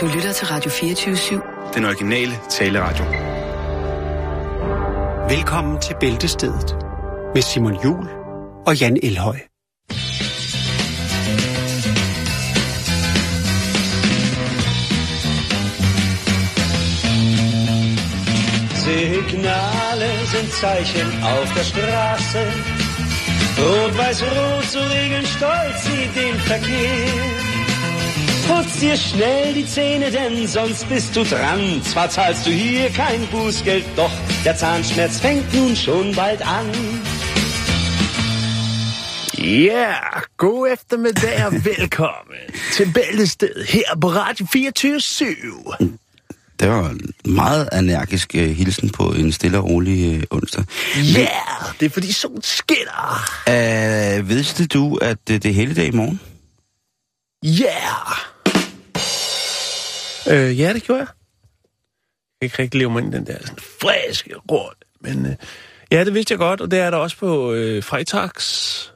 Du lytter til Radio 24-7. Den originale taleradio. Velkommen til Bæltestedet med Simon Jul og Jan Elhøj. Signale sind Zeichen auf der Straße. Rot-Weiß-Rot, so regeln stolz sie den Verkehr. Putz dir schnell die Zähne, denn sonst bist du dran. Zwar zahlst du hier kein Bußgeld, doch der Zahnschmerz fängt nun schon bald an. Ja, god eftermiddag og velkommen til Bæltested her på Radio 24 /7. Det var en meget energisk uh, hilsen på en stille og rolig uh, onsdag. Ja, yeah, det er fordi solen skinner. Uh, vidste du, at uh, det er helligdag i morgen? Ja. Yeah. Øh, ja, det gjorde jeg. Jeg kan ikke rigtig leve mig ind i den der sådan friske råd. Men uh, ja, det vidste jeg godt, og det er der også på uh, Freitags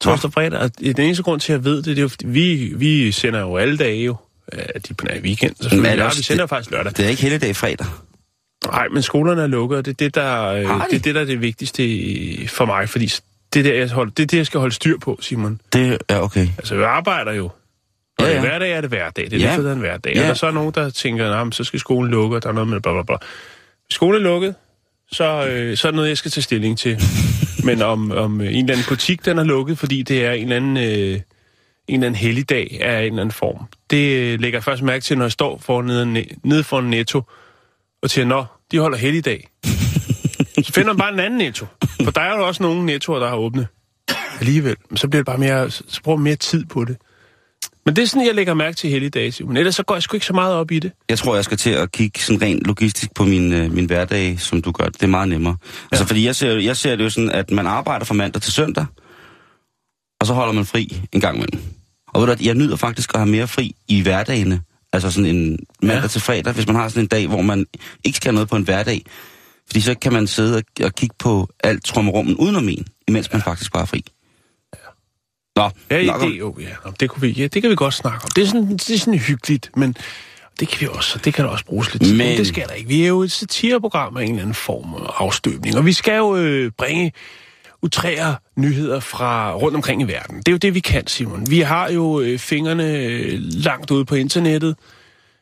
torsdag og fredag. Og den eneste grund til, at jeg ved det, det er jo, vi, vi sender jo alle dage jo. Ja, de på nær weekend, selvfølgelig. Men Ja, vi sender det- faktisk lørdag. Det er ikke helligdag fredag. Nej, men skolerne er lukket, og det er det, der, øh, det, er det, der er det vigtigste i- for mig, fordi det er, der, jeg holder, det er det, jeg skal holde styr på, Simon. Det er okay. Altså, jeg arbejder jo. Når Ja, ja, er hverdag, er det hverdag. Det er Ja. det er en hverdag. Ja. Og der så er nogen, der tænker, nah, så skal skolen lukke, og der er noget med bla bla bla. Hvis skolen er lukket, så, øh, så er det noget, jeg skal tage stilling til. men om, om øh, en eller anden butik, den er lukket, fordi det er en eller anden... Øh, en eller anden helligdag af en eller anden form. Det øh, lægger jeg først mærke til, når jeg står for nede, nede for en netto, og tænker, nå, de holder helligdag. så finder man bare en anden netto. For der er jo også nogle nettoer, der har åbne. Alligevel. Men så bliver det bare mere, så bruger man mere tid på det. Men det er sådan, jeg lægger mærke til helligdage, Simon. Ellers så går jeg sgu ikke så meget op i det. Jeg tror, jeg skal til at kigge sådan rent logistisk på min, øh, min hverdag, som du gør. Det er meget nemmere. Ja. Altså, fordi jeg ser, jeg ser det jo sådan, at man arbejder fra mandag til søndag, og så holder man fri en gang imellem. Og ved du, jeg nyder faktisk at have mere fri i hverdagene. Altså sådan en mandag Ja. til fredag, hvis man har sådan en dag, hvor man ikke skal noget på en hverdag. Fordi så kan man sidde og, og kigge på alt trommerummen udenom en, imens man faktisk bare er fri. Nå, Ja, nok om- det, jo, ja, Nå, det, kunne vi, ja, det kan vi godt snakke om. Det er sådan, det er sådan hyggeligt, men det kan vi også, det kan der også bruges lidt. Men- det skal der ikke. Vi er jo et satireprogram af en eller anden form og afstøbning, og vi skal jo øh, bringe utrære nyheder fra rundt omkring i verden. Det er jo det, vi kan, Simon. Vi har jo øh, fingrene øh, langt ude på internettet,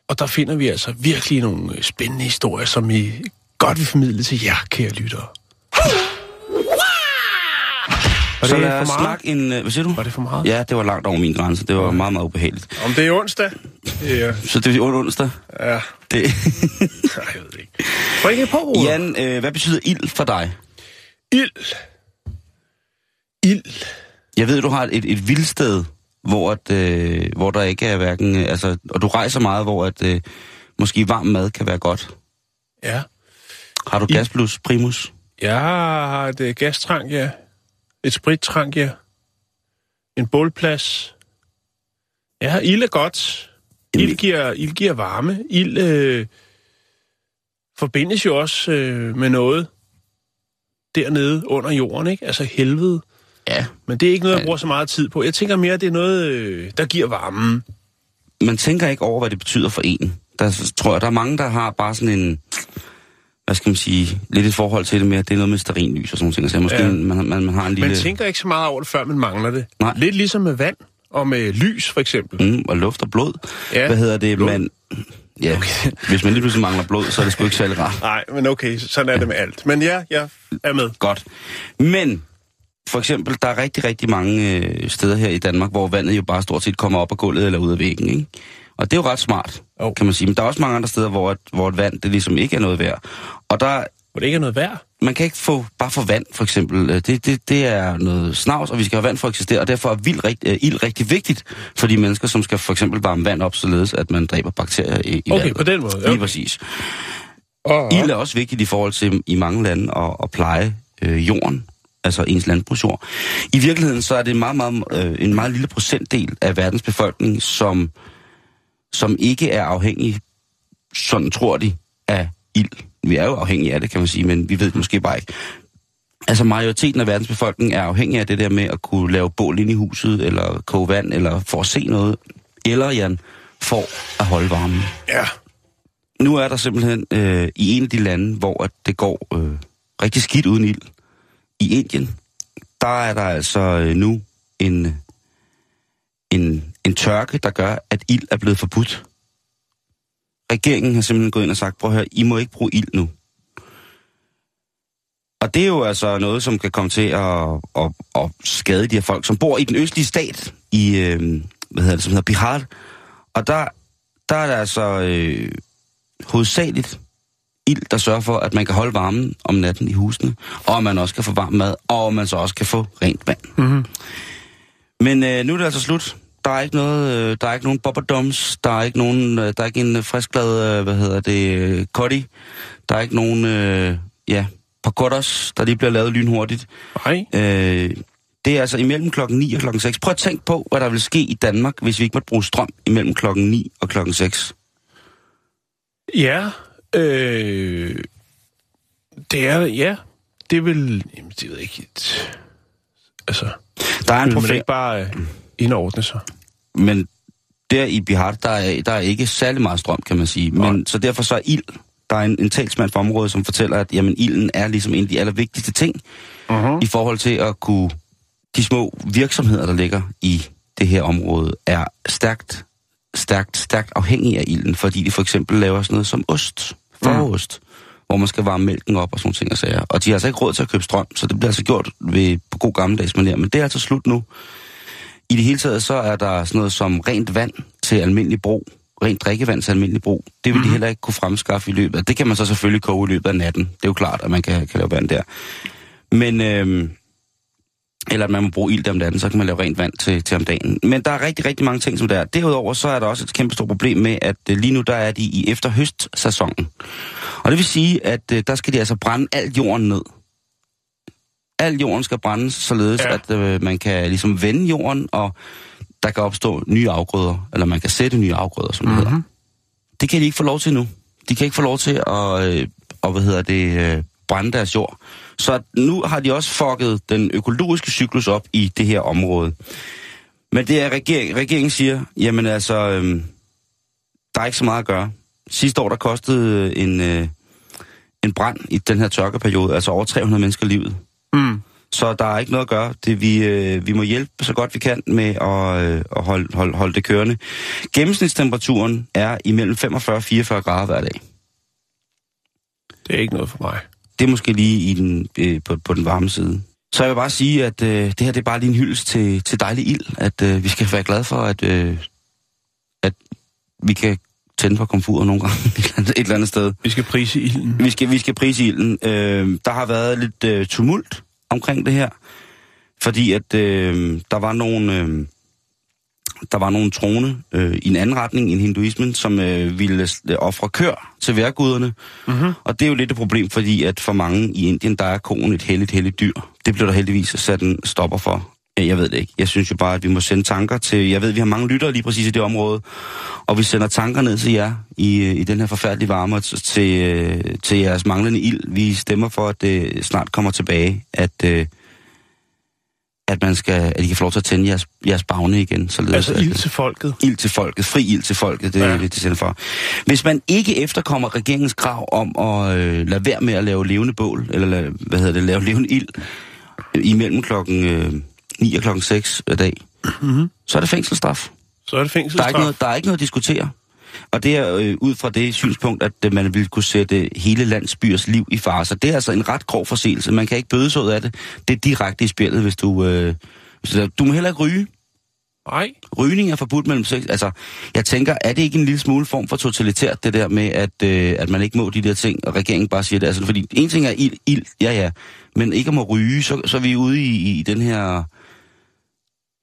og der finder vi altså virkelig nogle øh, spændende historier, som vi godt vil formidle til jer, kære lyttere. Var Så det lad for os meget? snakke en... øh, Hvad siger du? Var det for meget? Ja, det var langt over min grænse. Det var meget, meget ubehageligt. Om det er onsdag? Ja. Så det er onsdag. Ja. Det... Nej, jeg ved det ikke. Bring det på, Rune. Jan, øh, hvad betyder ild for dig? Ild. Ild. Jeg ved, du har et, et vildsted, hvor, at, øh, hvor der ikke er hverken... Øh, altså, og du rejser meget, hvor at, øh, måske varm mad kan være godt. Ja. Har du I- gas plus primus? Jeg har et øh, gastrank, ja. Et sprittrank, ja. En bålplads. Ja, ild er godt. Ild giver, ild giver varme. Ild øh, forbindes jo også øh, med noget dernede under jorden, ikke? Altså helvede. Ja. Men det er ikke noget, jeg bruger så meget tid på. Jeg tænker mere, at det er noget, øh, der giver varmen. Man tænker ikke over, hvad det betyder for en. Der tror jeg, der er mange, der har bare sådan en... Hvad skal man sige? Lidt et forhold til det med, at det er noget med sterinlys og sådan nogle ting. Så måske Ja. man, man, man har en lille... Man tænker ikke så meget over det, før man mangler det. Nej. Lidt ligesom med vand og med lys, for eksempel. Mm, og luft og blod. Ja, Hvad hedder det? blod. Man, ja, okay. hvis man lige pludselig mangler blod, så er det sgu ikke særlig rart. Nej, men okay, sådan er det med alt. Men ja, jeg er med. Godt. Men, for eksempel, der er rigtig, rigtig mange øh, steder her i Danmark, hvor vandet jo bare stort set kommer op af gulvet eller ud af væggen, ikke? Og det er jo ret smart, Jo. kan man sige. Men der er også mange andre steder, hvor, et, hvor et vand, det ligesom ikke er noget værd. Og der, Hvor det ikke er noget værd. man kan ikke få, bare få vand, for eksempel. Øh, Det, det, det er noget snavs, og vi skal have vand for at eksistere, og derfor er vild, rigt, øh, ild rigtig vigtigt for de mennesker, som skal for eksempel varme vand op, således at man dræber bakterier i, i Okay, vandet. på den måde. Lige Okay. præcis. Og, Ild er også vigtigt i forhold til i mange lande at, at pleje øh, jorden, altså ens landbrugsjord. I virkeligheden så er det meget, meget, øh, en meget lille procentdel af verdens befolkning, som, som ikke er afhængig, sådan tror de, af ild. Vi er jo afhængige af det, kan man sige, men vi ved det måske bare ikke. Altså majoriteten af verdens befolkning er afhængig af det der med at kunne lave bål ind i huset, eller koge vand, eller for at se noget. Eller, Jan, for at holde varmen. Ja. Nu er der simpelthen øh, i en af de lande, hvor at det går øh, rigtig skidt uden ild, i Indien, der er der altså øh, nu en, en, en tørke, der gør, at ild er blevet forbudt. Regeringen har simpelthen gået ind og sagt, prøv at høre, I må ikke bruge ild nu. Og det er jo altså noget, som kan komme til at, at, at skade de her folk, som bor i den østlige stat, i, øh, hvad hedder det, som hedder Bihar. Og der, der er der altså øh, hovedsageligt ild, der sørger for, at man kan holde varmen om natten i husene, og at man også kan få varm mad, og at man så også kan få rent vand. Mm-hmm. Men øh, nu er det altså slut. Der er ikke noget, øh, der er ikke nogen bobberdoms, der er ikke nogen, øh, der er ikke en øh, hvad hedder det, kotti. Der er ikke nogen, øh, ja, pagodas, der lige bliver lavet lynhurtigt. Nej. Øh, det er altså imellem klokken 9 og klokken 6. Prøv at tænk på, hvad der vil ske i Danmark, hvis vi ikke måtte bruge strøm imellem klokken 9 og klokken 6. Ja. Øh, det er, ja. Det vil, jamen, det ved jeg ikke. Altså, Der er en professor, ikke bare øh, indordne sig? Men der i Bihar, der er, der er ikke særlig meget strøm, kan man sige. Men, så derfor så er ild. Der er en, en talsmand for området, som fortæller, at jamen, ilden er ligesom en af de allervigtigste ting Uh-huh. i forhold til at kunne... De små virksomheder, der ligger i det her område, er stærkt, stærkt, stærkt afhængige af ilden, fordi de for eksempel laver sådan noget som ost, forost, mm. hvor man skal varme mælken op og sådan ting og sager. Og de har altså ikke råd til at købe strøm, så det bliver altså gjort ved, på god gammeldags manér. Men det er altså slut nu. I det hele taget så er der sådan noget som rent vand til almindelig brug, rent drikkevand til almindelig brug. Det vil de heller ikke kunne fremskaffe i løbet af. Det kan man så selvfølgelig koge i løbet af natten. Det er jo klart, at man kan, kan lave vand der. Men, øhm, eller at man må bruge ild om natten, så kan man lave rent vand til, til om dagen. Men der er rigtig, rigtig mange ting, som der er. Derudover så er der også et kæmpe stort problem med, at øh, lige nu der er de i efterhøstsæsonen. Og det vil sige, at øh, der skal de altså brænde alt jorden ned. Al jorden skal brændes, således Ja. at øh, man kan ligesom vende jorden, og der kan opstå nye afgrøder, eller man kan sætte nye afgrøder, som mm-hmm. det hedder. Det kan de ikke få lov til nu. De kan ikke få lov til at, øh, og, hvad hedder det, øh, brænde deres jord. Så nu har de også fucket den økologiske cyklus op i det her område. Men det er regering, regeringen siger, jamen altså, øhm, der er ikke så meget at gøre. Sidste år, der kostede en, øh, en brand i den her tørkeperiode, altså over 300 mennesker livet. Mm. Så der er ikke noget at gøre. Det, vi, øh, vi må hjælpe så godt vi kan med at, øh, at holde, holde, holde det kørende. Gennemsnitstemperaturen er imellem 45 og 44 grader hver dag. Det er ikke noget for mig. Det er måske lige i den, øh, på, på den varme side. Så jeg vil bare sige, at øh, det her det er bare lige en hyldest til, til dejlig ild. At øh, vi skal være glade for, at, øh, at vi kan tænde på komfuret nogle gange et eller andet, et eller andet sted. Vi skal prise ilden. Vi skal, vi skal prise ilden. Øh, der har været lidt øh, tumult omkring det her, fordi at øh, der var nogle... Øh, der var nogle troende øh, i en anden retning end hinduismen, som øh, ville ofre kør til værguderne. Mm-hmm. Og det er jo lidt et problem, fordi at for mange i Indien, der er konen et helligt, helligt dyr. Det blev der heldigvis sat en stopper for. Jeg ved det ikke. Jeg synes jo bare, at vi må sende tanker til... Jeg ved, vi har mange lyttere lige præcis i det område. Og vi sender tanker ned til jer i, øh, i den her forfærdelige varme og til, øh, til jeres manglende ild. Vi stemmer for, at det snart kommer tilbage. At, øh, at, man skal, at I kan få lov til at tænde jeres, jeres bagne igen. Således Altså ild til folket. ild til folket, fri ild til folket, det er Ja. ja. det, de sender for. Hvis man ikke efterkommer regeringens krav om at øh, lade være med at lave levende bål, eller lade, hvad hedder det, lave levende ild, imellem klokken øh, 9 og klokken 6 hver dag, Mm-hmm. så er det fængselsstraf. Så er det Der er, fængselsstraf. ikke noget, der er ikke noget at diskutere. Og det er øh, ud fra det synspunkt, at øh, man vil kunne sætte hele landsbyers liv i fare. Så det er altså en ret grov forseelse. Man kan ikke bødes ud af det. Det er direkte i spillet, hvis du... Øh, hvis du, du må heller ikke ryge. Nej. Rygning er forbudt mellem sex. Altså, jeg tænker, er det ikke en lille smule form for totalitært, det der med, at, øh, at man ikke må de der ting, og regeringen bare siger det? Altså, fordi en ting er ild, ild ja ja, men ikke om at ryge, så, så er vi ude i, i den her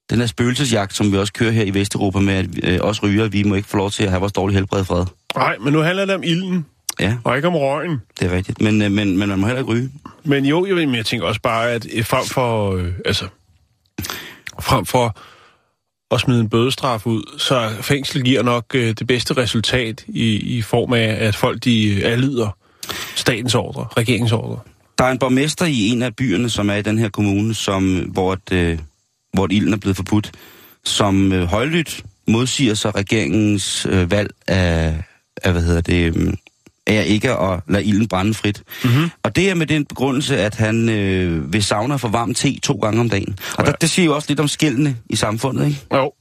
den her spøgelsesjagt, som vi også kører her i Vesteuropa med, at øh, os ryger, vi må ikke få lov til at have vores dårlige helbred i fred. Nej, men nu handler det om ilden, Ja, og ikke om røgen. det er rigtigt. Men, øh, men, men man må heller ikke ryge. Men jo, jeg, men jeg tænker også bare, at øh, frem for, øh, altså, frem for at smide en bødestraf ud, så fængsel giver nok øh, det bedste resultat i, i form af, at folk de øh, statens ordre, regeringens ordre. Der er en borgmester i en af byerne, som er i den her kommune, som, hvor, et, øh, hvor ilden er blevet forbudt, som øh, højlydt modsiger så regeringens øh, valg af, af, hvad hedder det, øh, er ikke at lade ilden brænde frit. Mm-hmm. Og det er med den begrundelse, at han øh, vil savne for varm te to gange om dagen. Og ja. der, det siger jo også lidt om skældene i samfundet, ikke? Jo.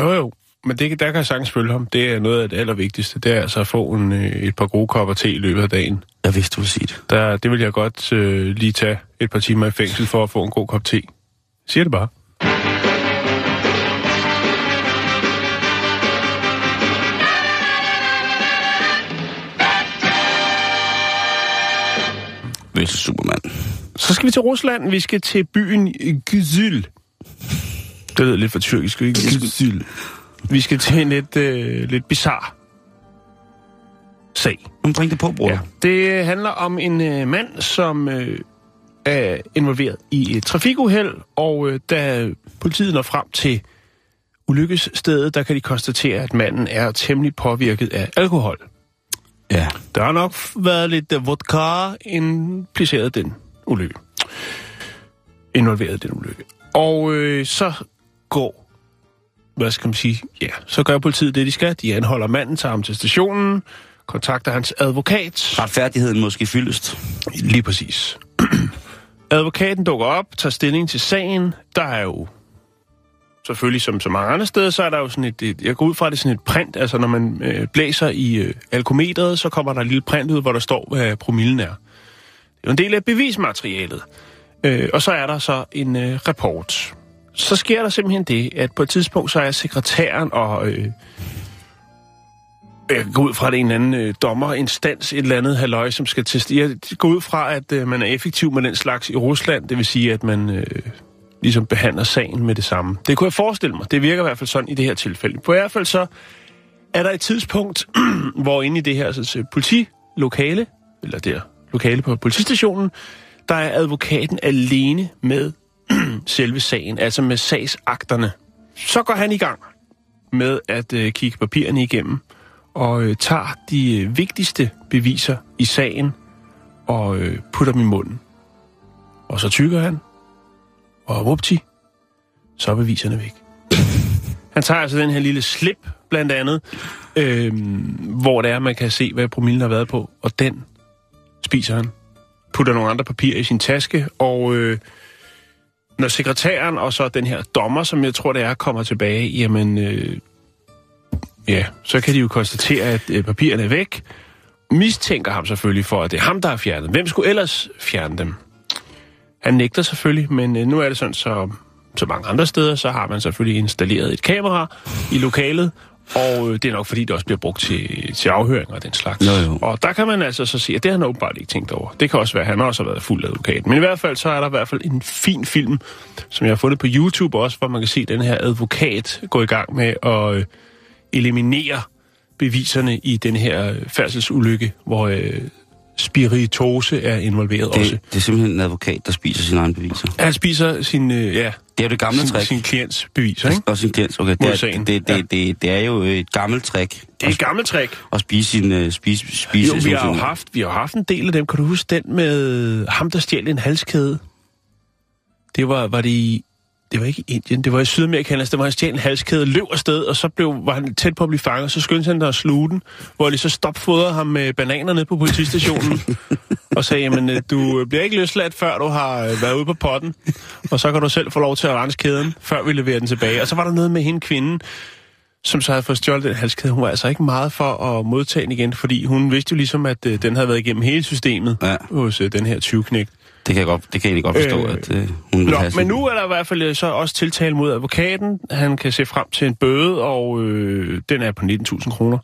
Jo, jo. Men det, der kan jeg sagtens følge ham. Det er noget af det allervigtigste. Det er altså at få en, øh, et par gode kopper te i løbet af dagen. Jeg vidste, du ville sige det. Der, det vil jeg godt øh, lige tage et par timer i fængsel for at få en god kop te. Siger det bare. Hvis Superman. Så skal vi til Rusland. Vi skal til byen Gyzyl. Det lyder lidt for tyrkisk, ikke? Gyzyl. Vi skal til en lidt, øh, lidt bizarre sag. Nu bring det på, bror. Ja. Det handler om en øh, mand, som øh, er involveret i et trafikuheld, og øh, da politiet når frem til ulykkesstedet, der kan de konstatere, at manden er temmelig påvirket af alkohol. Ja. Der har nok været lidt uh, vodka impliceret den ulykke. Involveret den ulykke. Og øh, så går, hvad skal man sige, ja, så gør politiet det, de skal. De anholder manden, tager ham til stationen, kontakter hans advokat. Retfærdigheden måske fyldest. Lige præcis. Advokaten dukker op, tager stilling til sagen. Der er jo selvfølgelig som så mange andre steder, så er der jo sådan et, et jeg går ud fra, det sådan et print, altså når man øh, blæser i øh, alkometeret, så kommer der et lille print ud, hvor der står, hvad promillen er. Det er jo en del af bevismaterialet. Øh, og så er der så en øh, rapport. Så sker der simpelthen det, at på et tidspunkt, så er sekretæren og... Øh, jeg går ud fra, at det er en eller anden øh, dommerinstans, et eller andet halvøj, som skal teste. Jeg går ud fra, at øh, man er effektiv med den slags i Rusland. Det vil sige, at man øh, ligesom behandler sagen med det samme. Det kunne jeg forestille mig. Det virker i hvert fald sådan i det her tilfælde. På hvert fald så er der et tidspunkt, hvor inde i det her altså, politilokale, eller der lokale på politistationen, der er advokaten alene med selve sagen, altså med sagsakterne. Så går han i gang med at øh, kigge papirerne igennem og øh, tager de øh, vigtigste beviser i sagen og øh, putter dem i munden. Og så tykker han, og vupti, så er beviserne væk. Han tager altså den her lille slip, blandt andet, øh, hvor det er, man kan se, hvad promillen har været på, og den spiser han. Putter nogle andre papirer i sin taske, og øh, når sekretæren og så den her dommer, som jeg tror det er, kommer tilbage, jamen, øh, ja, så kan de jo konstatere, at øh, papirerne er væk. Mistænker ham selvfølgelig for, at det er ham, der har fjernet Hvem skulle ellers fjerne dem? Han nægter selvfølgelig, men øh, nu er det sådan, så, så mange andre steder, så har man selvfølgelig installeret et kamera i lokalet, og øh, det er nok fordi, det også bliver brugt til, til afhøringer og den slags. Jo. Og der kan man altså så sige, at det har han åbenbart ikke tænkt over. Det kan også være, at han også har været fuld advokat. Men i hvert fald, så er der i hvert fald en fin film, som jeg har fundet på YouTube også, hvor man kan se den her advokat gå i gang med at øh, eliminere beviserne i den her færdselsulykke, hvor øh, spiritose er involveret det, også. Det er simpelthen en advokat, der spiser sine egne beviser. Han spiser sin, øh, ja, Det er jo det gamle sin, trick. sin klients beviser, ikke? Og sin klient, okay. Det er, det, det, Ja. det, det, det er jo et gammelt trick. Det er et gammelt trick. At spise sin... Uh, spise, spise Jo, vi har jo haft, vi har haft en del af dem. Kan du huske den med ham, der stjal en halskæde? Det var, var det i, det var ikke i Indien, det var i Sydamerika, altså, det var han stjal en halskæde, løb afsted, og så blev, var han tæt på at blive fanget, så skyndte han der at sluge den, hvor de så stopfodrede ham med bananer nede på politistationen, og sagde, jamen, øh, du bliver ikke løsladt, før du har øh, været ude på potten, og så kan du selv få lov til at rense kæden, før vi leverer den tilbage. Og så var der noget med hende kvinden, som så havde fået stjålet den halskæde. Hun var altså ikke meget for at modtage den igen, fordi hun vidste jo ligesom, at øh, den havde været igennem hele systemet Ja. hos øh, den her 20-knægt. Det kan jeg, godt, det kan jeg godt forstå, Øh, øh, at uh, hun vil Nå, have men nu er der i hvert fald øh, så også tiltale mod advokaten. Han kan se frem til en bøde, og øh, den er på 19.000 kroner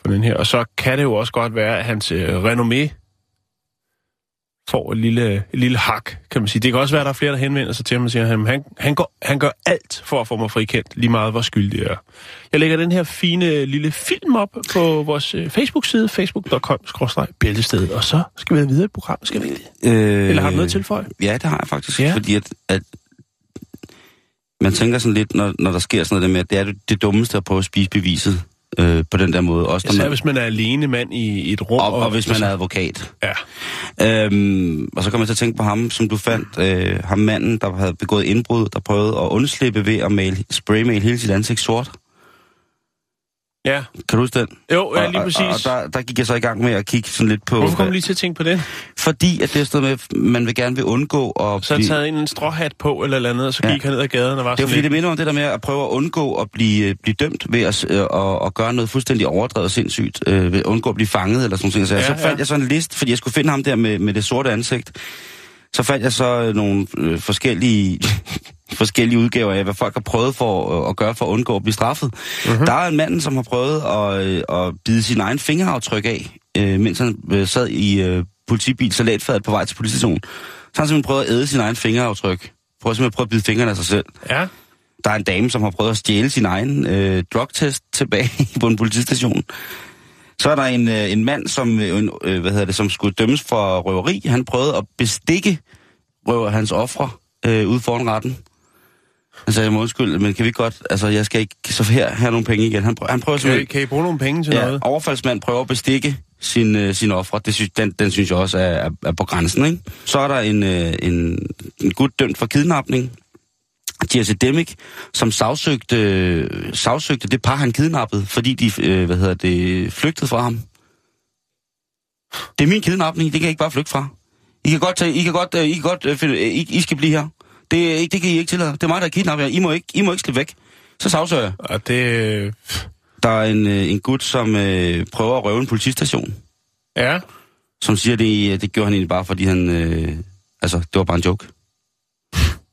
for den her. Og så kan det jo også godt være, at hans øh, renommé får et lille, et lille hak, kan man sige. Det kan også være, at der er flere, der henvender sig til ham og siger, at han, han, går, han gør alt for at få mig frikendt, lige meget hvor skyldig jeg er. Jeg lægger den her fine lille film op på vores øh, Facebook-side, facebook.com-bæltestedet, og så skal vi have videre i programmet, skal vi ikke? Øh, Eller har du noget at tilføje? Ja, det har jeg faktisk. Ja. Fordi at, at man tænker sådan lidt, når, når der sker sådan noget der med, at det er det, det dummeste at prøve at spise beviset øh, på den der måde. Også Især man, hvis man er alene mand i et rum. og, og hvis man er advokat. Ja. Øhm, og så kommer jeg til at tænke på ham, som du fandt. Øh, ham manden, der havde begået indbrud, der prøvede at undslippe ved at male, spraymale hele sit ansigt sort. Ja. Kan du huske den? Jo, ja, lige og, præcis. Og, og der, der gik jeg så i gang med at kigge sådan lidt på... Hvorfor kom du lige til at tænke på det? Fordi at det er sådan med, man vil gerne vil undgå at Så blive... taget en stråhat på eller, eller andet, og så Ja. gik han ned ad gaden og var Det er sådan fordi, det lidt... minder om det der med at prøve at undgå at blive, øh, blive dømt ved at, øh, at, at gøre noget fuldstændig overdrevet sindssygt. Øh, ved at undgå at blive fanget eller sådan noget. Så, Ja, så fandt ja. jeg så en liste, fordi jeg skulle finde ham der med, med det sorte ansigt. Så fandt jeg så øh, nogle øh, forskellige, forskellige udgaver af, hvad folk har prøvet for at gøre for at undgå at blive straffet. Uh-huh. Der er en mand, som har prøvet at, øh, at bide sin egen fingeraftryk af, øh, mens han øh, sad i politibil salatfadet på vej til politistationen. Så har han simpelthen prøvet at æde sin egen fingeraftryk. Prøv simpelthen at prøve at bide fingrene af sig selv. Ja, Der er en dame, som har prøvet at stjæle sin egen øh, drugtest tilbage på en politistation. Så er der en, øh, en mand, som, øh, en, øh, hvad hedder det, som skulle dømmes for røveri. Han prøvede at bestikke røver hans ofre øh, ude foran retten. Han sagde, undskylde, men kan vi godt, altså jeg skal ikke, så her, her er nogle penge igen. Han, prøver, han prøver kan, I, kan I bruge nogle penge til ja, noget? overfaldsmand prøver at bestikke sin, øh, sin ofre. Det synes, den, den synes jeg også er, er, er på grænsen, ikke? Så er der en, øh, en, en gut dømt for kidnapning. Jesse Demick, som sagsøgte, øh, sagsøgte det par, han kidnappede, fordi de, øh, hvad hedder det, flygtede fra ham. Det er min kidnapning, det kan jeg ikke bare flygte fra. I kan godt tage, I kan godt, øh, I kan godt øh, finde, I, I skal blive her. Det, er ikke- det kan I ikke tillade. Det er mig, der er kidnapper jer. I må ikke, I må ikke slippe væk. Så sagsøger jeg. Og det... øh, Der er en, øh, en gut, som øh, prøver at røve en politistation. Ja, Som siger, det, det gjorde han egentlig bare, fordi han... Øh, altså, det var bare en joke.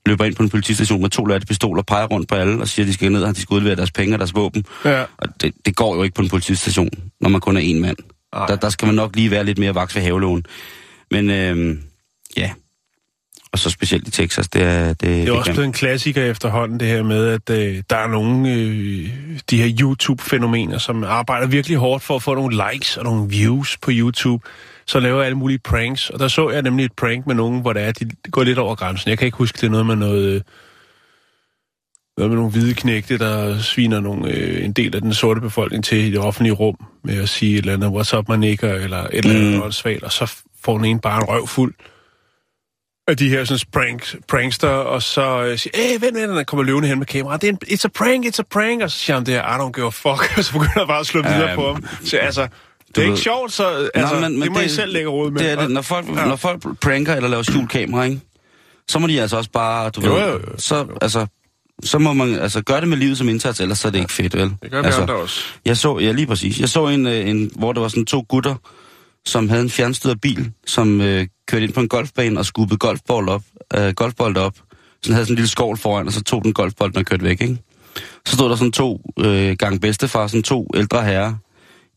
Løber ind på en politistation med to latte pistoler, peger rundt på alle og siger, at de skal ned, og de skal udlevere deres penge og deres våben. ja. Og det, det går jo ikke på en politistation, når man kun er en mand. Ej. Der, der skal man nok lige være lidt mere vaks ved havelån. Men øh, ja, og så specielt i Texas, det er... Det, Det er også kan- blevet en klassiker efterhånden, det her med, at øh, der er nogle øh, de her YouTube-fænomener, som arbejder virkelig hårdt for at få nogle likes og nogle views på YouTube. Så laver alle mulige pranks. Og der så jeg nemlig et prank med nogen, hvor det er, de går lidt over grænsen. Jeg kan ikke huske, det er noget med noget... Øh, noget med nogle hvide knægte, der sviner nogle, øh, en del af den sorte befolkning til i det offentlige rum med at sige et eller andet, what's up, man nikker, eller et eller andet Mm. mm. svagt, og så får den ene bare en røv fuld af de her sådan prank, prankster, og så øh, siger, æh, vent, vent, der kommer løvende hen med kamera. Det er en, it's a prank, it's a prank, og så siger han det her, I don't give a fuck, og så begynder jeg bare at slå videre på ham. Så altså, det er ved- ikke sjovt, så altså, Nå, men- men det må det- I selv lægge råd med. Det er det. Når folk, Ja. når folk pranker eller laver skjult kamera, ikke? så må de altså også bare, du Jo, ved, jo, jo. så, altså, så må man altså gøre det med livet som indsats, ellers så er det ikke fedt, vel? Det gør vi altså, andre også. Jeg så, ja lige præcis, jeg så en, øh, en, hvor der var sådan to gutter, som havde en fjernstyret bil, som øh, kørte ind på en golfbane og skubbede golfbold op, øh, golfbold op. Så den havde sådan en lille skål foran, og så tog den golfbolden og kørte væk, ikke? Så stod der sådan to øh, gang bedstefar, sådan to ældre herrer,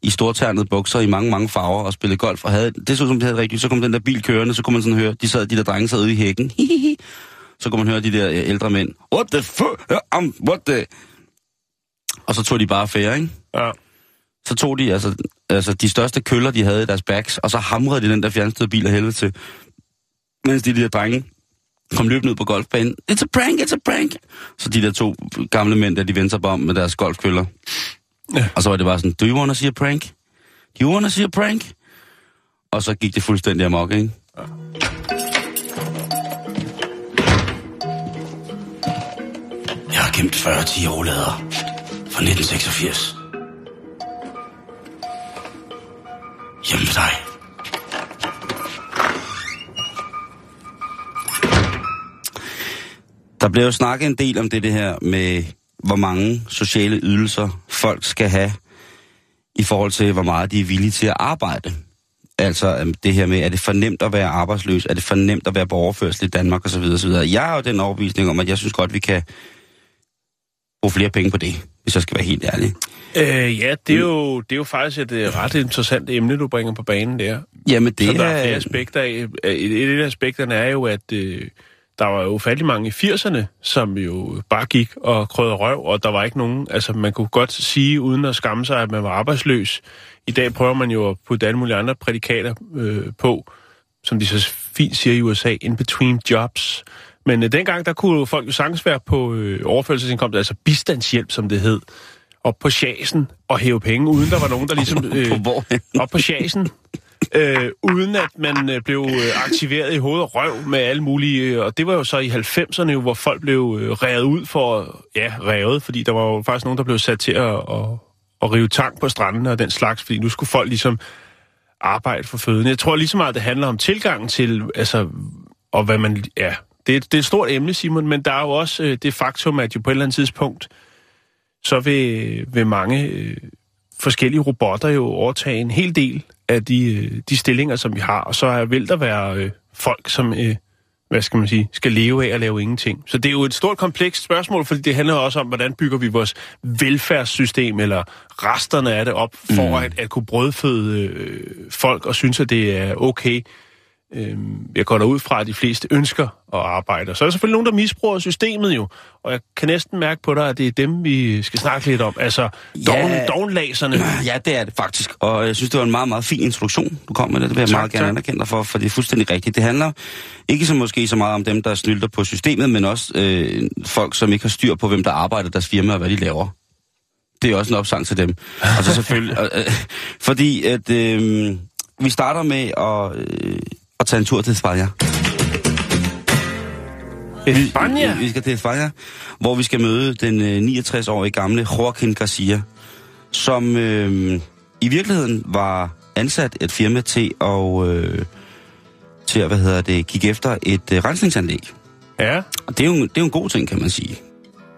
i storternede bukser i mange, mange farver og spillede golf. Og havde, det så som, det havde rigtigt. Så kom den der bil kørende, så kunne man sådan høre, de, sad, de der drenge sad ude i hækken. Hihihi. så kunne man høre de der øh, ældre mænd. What the fuck? Um, what the... Og så tog de bare affære, ikke? Ja. Så tog de altså, altså de største køller, de havde i deres bags, og så hamrede de den der fjernstøde bil af helvede til. Mens de, de der drenge kom løbende ud på golfbanen. It's a prank, it's a prank. Så de der to gamle mænd, der de vendte sig bare om med deres golfkøller. Ja. Og så var det bare sådan, do you wanna see a prank? Do you wanna see a prank? Og så gik det fuldstændig amok, ikke? Jeg har gemt 40 10 overlader fra 1986. Hjemme dig. Der blev jo snakket en del om det, det her med, hvor mange sociale ydelser folk skal have i forhold til, hvor meget de er villige til at arbejde. Altså øhm, det her med, er det for nemt at være arbejdsløs? Er det for nemt at være på overførsel i Danmark osv. osv. Jeg har jo den overbevisning om, at jeg synes godt, vi kan bruge flere penge på det, hvis jeg skal være helt ærlig. Øh, ja, det er, jo, det er jo faktisk et øh, ret interessant emne, du bringer på banen der. Jamen det Så der er flere er... aspekter af. Et, et af aspekterne er jo, at øh, der var jo ufattelig mange i 80'erne, som jo bare gik og krødde røv, og der var ikke nogen... Altså, man kunne godt sige, uden at skamme sig, at man var arbejdsløs. I dag prøver man jo at putte alle mulige andre prædikater øh, på, som de så fint siger i USA, in between jobs. Men øh, dengang, der kunne folk jo sagtens være på øh, overførselsindkomst, altså bistandshjælp, som det hed, op på chasen og hæve penge, uden der var nogen, der ligesom... Hvor? op på chasen, øh, uden at man øh, blev øh, aktiveret i hoved og røv med alle mulige... Øh, og det var jo så i 90'erne, jo, hvor folk blev øh, revet ud for... Ja, revet, fordi der var jo faktisk nogen, der blev sat til at, at, at rive tang på strandene og den slags, fordi nu skulle folk ligesom arbejde for føden. Jeg tror lige så meget, det handler om tilgangen til, altså, og hvad man, ja, det, er- det er et stort emne, Simon, men der er jo også øh, det faktum, at jo på et eller andet tidspunkt, så vil, vil mange øh, forskellige robotter jo overtage en hel del af de, øh, de stillinger, som vi har, og så er, vil der være øh, folk, som, øh, hvad skal man sige, skal leve af at lave ingenting. Så det er jo et stort komplekst spørgsmål, fordi det handler også om, hvordan bygger vi vores velfærdssystem, eller resterne af det op, for mm. at, at kunne brødføde øh, folk, og synes, at det er okay. Øhm, jeg går derud fra, at de fleste ønsker at arbejde. Og så er der selvfølgelig nogen, der misbruger systemet jo. Og jeg kan næsten mærke på dig, at det er dem, vi skal snakke lidt om. Altså, Ja. dovenlaserne. Ja, det er det faktisk. Og jeg synes, det var en meget, meget fin introduktion, du kom med det. Det vil jeg Tak, meget gerne tak. anerkende dig for, for det er fuldstændig rigtigt. Det handler ikke så måske så meget om dem, der snylter på systemet, men også øh, folk, som ikke har styr på, hvem der arbejder deres firma og hvad de laver. Det er også en opsang til dem. Og så selvfølgelig, øh, fordi at øh, vi starter med at, øh, at tage en tur til Spanien. Espanja. Vi skal til España, hvor vi skal møde den øh, 69-årige gamle Joaquin Garcia, som øh, i virkeligheden var ansat et firma til at, øh, til at hvad hedder det, kigge efter et øh, rensningsanlæg. Ja, Og det er, jo, det er jo en god ting, kan man sige.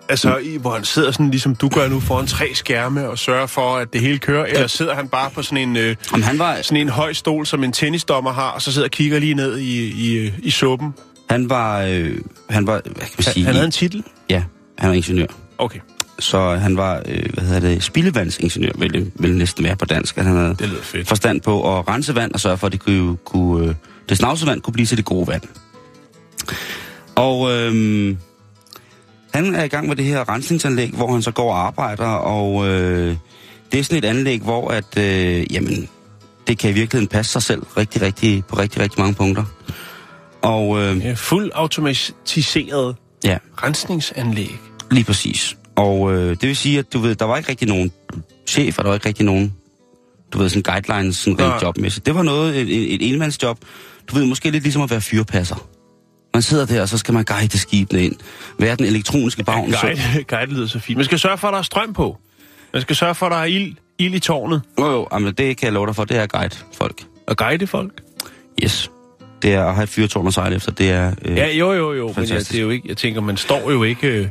Altså, i, hvor han sidder sådan, ligesom du gør nu, foran tre skærme og sørger for, at det hele kører. Eller sidder han bare på sådan en, øh, han var, sådan en høj stol, som en tennisdommer har, og så sidder og kigger lige ned i, i, i suppen. han var, øh, han var, hvad kan man sige? Han, han havde en titel? Ja, han var ingeniør. Okay, Så han var, øh, hvad hedder det, spildevandsingeniør, vil det, vil det næsten være på dansk. At han havde det lyder fedt. forstand på at rense vand og sørge for, at det, kunne, kunne, øh, det snavse vand kunne blive til det gode vand. Og øhm, han er i gang med det her rensningsanlæg, hvor han så går og arbejder, og øh, det er sådan et anlæg, hvor at, øh, jamen, det kan i virkeligheden passe sig selv rigtig, rigtig, på rigtig, rigtig mange punkter. Og øh, Ja, fuld automatiseret ja, rensningsanlæg. lige præcis. Og øh, det vil sige, at du ved, der var ikke rigtig nogen chef, og der var ikke rigtig nogen, du ved, sådan guidelines, sådan rent jobmæssigt. Det var noget, et, et, enmandsjob. Du ved, måske lidt ligesom at være fyrpasser. Man sidder der, og så skal man guide skibene ind. Være den elektroniske bagn. så- Guide, guide lyder så fint. Man skal sørge for, at der er strøm på. Man skal sørge for, at der er ild, ild i tårnet. Jo, jo, jamen, det kan jeg love dig for, det er guide folk. Og guide folk. Yes. Det er at have et fyrtårn at sejle efter, det er... Øh, Ja, jo, jo, jo. Men jeg, Fantastisk. det er jo ikke, jeg tænker, man står jo ikke øh,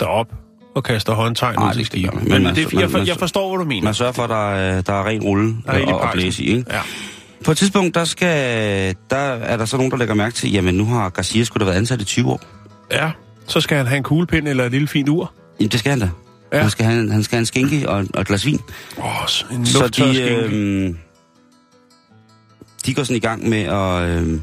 derop og kaster håndtegn Nej, ud til skibet. man. Men, Men man- det, jeg, for, man- jeg forstår, hvad du mener. Man sørger for, at der er, der er ren rulle Der er og, og blæse i, ikke? Ja. På et tidspunkt, der, skal, der er der så nogen, der lægger mærke til, jamen nu har Garcia skulle da været ansat i 20 år. ja, så skal han have en kuglepind eller et lille fint ur. Jamen, det skal han da. Ja. Han, skal have, han skal have en skænke og, og et glas vin. Åh, så en Så de, øh, de går sådan i gang med at... Øh,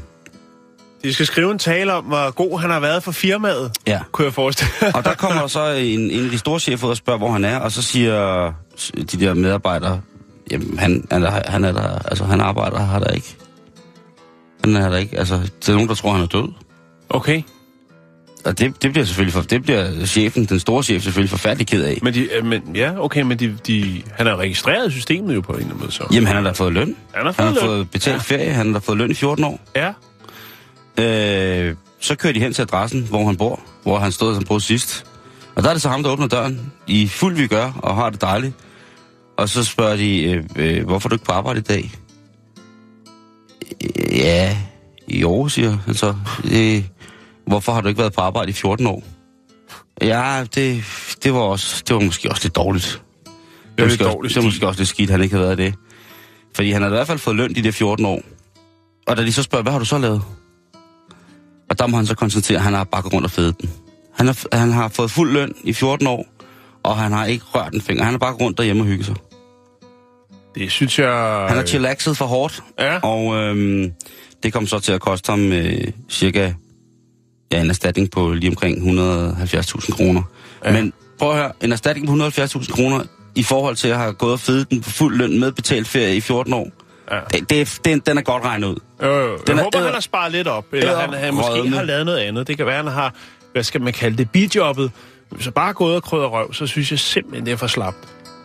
De skal skrive en tale om, hvor god han har været for firmaet, ja. kunne jeg forestille. Og der kommer så en, en af de store chefer og spørger, hvor han er, og så siger de der medarbejdere, jamen han, han, er, han er der, altså han arbejder her der ikke. Han er der ikke, altså det er nogen, der tror, han er død. Okay, Og det, det bliver selvfølgelig, for, det bliver chefen, den store chef selvfølgelig forfærdelig ked af. men, de, øh, men ja, okay, men de, de, han er registreret i systemet jo på en eller anden måde, så. Jamen han har da fået løn. Han har Han fået har løn. fået betalt ferie, han har fået løn i 14 år. Ja, Øh, så kører de hen til adressen, hvor han bor, hvor han stod som boede sidst. Og der er det så ham, der åbner døren i fuld vi gør og har det dejligt. Og så spørger de, øh, øh, hvorfor er du ikke på arbejde i dag? Ja, i år, siger han så. Øh, hvorfor har du ikke været på arbejde i 14 år? Ja, det, det var også, det var måske også lidt dårligt. Det var, lidt måske også, det var måske også lidt skidt, han ikke havde været det. Fordi han havde i hvert fald fået løn de der 14 år. Og da de så spørger, hvad har du så lavet? Og der må han så konstatere, at han har bakket rundt og fedet den. Han har, han har fået fuld løn i 14 år, og han har ikke rørt en finger. Han har bare rundt derhjemme og hygget sig. Det synes jeg... Han har chillaxet for hårdt, Ja, og øhm, det kom så til at koste ham øh, cirka ja, en erstatning på lige omkring 170.000 kroner. Ja. Men prøv at høre, en erstatning på 170.000 kroner i forhold til at have gået og fedet den på fuld løn med betalt ferie i 14 år, Ja. det, det, er- den, den er godt regnet ud. Jo, jo. Den Jeg er håber, æder- han har sparet lidt op, eller han, han måske æderrødme. har lavet noget andet. Det kan være, han har, hvad skal man kalde det, bijobbet. Hvis jeg bare gået og krydder røv, så synes jeg simpelthen, det er for slapt.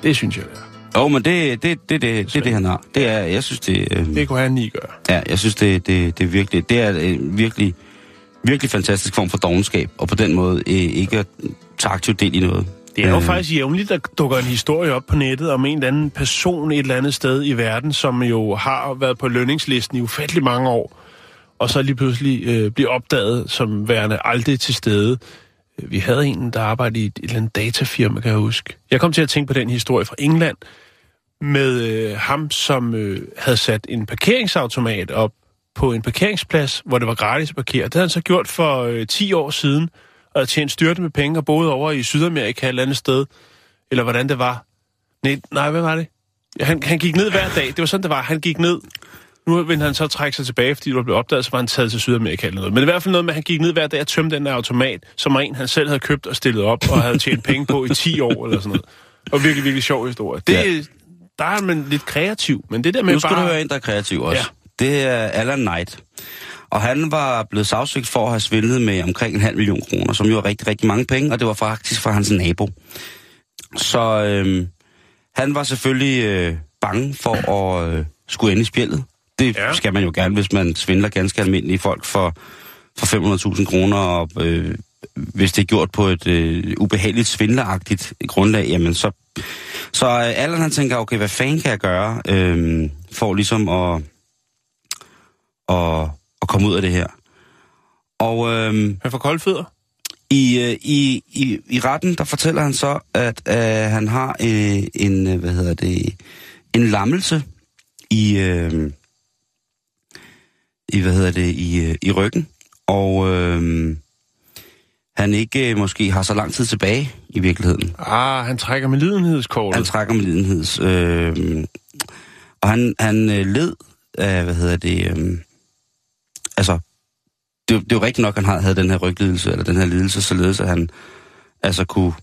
Det synes jeg, det er. Jo, men det, det, det, det, det det, han har. Det er, jeg synes, det, øh, Det kunne han lige gøre. ja, jeg synes, det, det, det er virkelig, det er en virkelig, virkelig fantastisk form for dogenskab, og på den måde øh, ikke at tage aktivt del i noget. Det er jo Øh. faktisk jævnligt, der dukker en historie op på nettet om en eller anden person et eller andet sted i verden, som jo har været på lønningslisten i ufattelig mange år, og så lige pludselig øh, bliver opdaget som værende aldrig til stede. Øh, Vi havde en, der arbejdede i et eller andet datafirma, kan jeg huske. Jeg kom til at tænke på den historie fra England, med øh, ham, som øh, havde sat en parkeringsautomat op på en parkeringsplads, hvor det var gratis at parkere. Det havde han så gjort for øh, 10 år siden, og havde tjent styrte med penge og boede over i Sydamerika et eller andet sted. Eller hvordan det var. Nej, nej hvad var det? Han, han gik ned hver dag. Det var sådan, det var. Han gik ned. Nu ville han så trække sig tilbage, fordi det var blevet opdaget, så var han taget til Sydamerika eller noget. Men i hvert fald noget med, at han gik ned hver dag og tømte den der automat, som var en, han selv havde købt og stillet op, og havde tjent penge på i 10 år eller sådan noget. Var virkelig, virkelig sjov historie. Det, Ja. Der er man lidt kreativ, men det der med Nu skal bare... du høre en, der er kreativ også. Ja. Det er Alan Knight. Og han var blevet sagsøgt for at have svindlet med omkring en halv million kroner, som jo er rigtig, rigtig mange penge, og det var faktisk fra hans nabo. Så øhm, han var selvfølgelig øh, bange for at øh, skulle ende i spjældet. Det ja. skal man jo gerne, hvis man svindler ganske almindelige folk for, for 500.000 kroner, og øh, hvis det er gjort på et øh, ubehageligt svindleragtigt grundlag, jamen så... Så øh, Allan han tænker, okay, hvad fanden kan jeg gøre, øh, for ligesom at, at, at komme ud af det her. Og øh, Han får kolde fødder. i, øh, i, i, i retten, der fortæller han så, at øh, han har øh, en, øh, hvad hedder det, en lammelse i, øh, i hvad hedder det, i, øh, i ryggen, og øh, han ikke øh, måske har så lang tid tilbage i virkeligheden. Ah, han trækker med lidenhedskortet. Han trækker med lidenheds. Øh, og han, han øh, led af, hvad hedder det, øh, altså, det, det er jo rigtigt nok, at han havde- den her ryglidelse, eller den her lidelse, således at han altså kunne,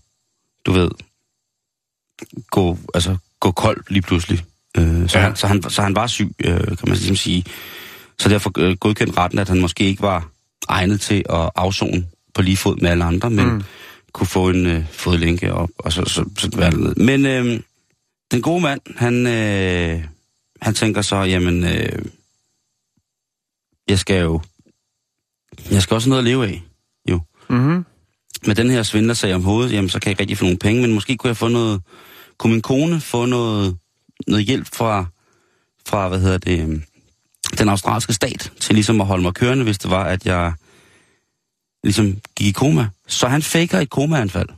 du ved, gå, altså, gå kold lige pludselig. Øh, så, Ja. han, så, han, så han var syg, øh, kan man ligesom sige. Så derfor øh, godkendte retten, at han måske ikke var egnet til at afzone på lige fod med alle andre, men Mm. kunne få en øh, fodlænke op, og så, så, så være ned. Men øh, den gode mand, han, øh, han tænker så, jamen, øh, jeg skal jo, jeg skal også noget at leve af. Mm-hmm. Med den her svindlersag om hovedet, jamen, så kan jeg ikke rigtig få nogen penge, men måske kunne jeg få noget, kunne min kone få noget, noget hjælp fra, fra, hvad hedder det, øh, den australske stat, til ligesom at holde mig kørende, hvis det var, at jeg ligesom gik i koma. Så han faker et komaanfald,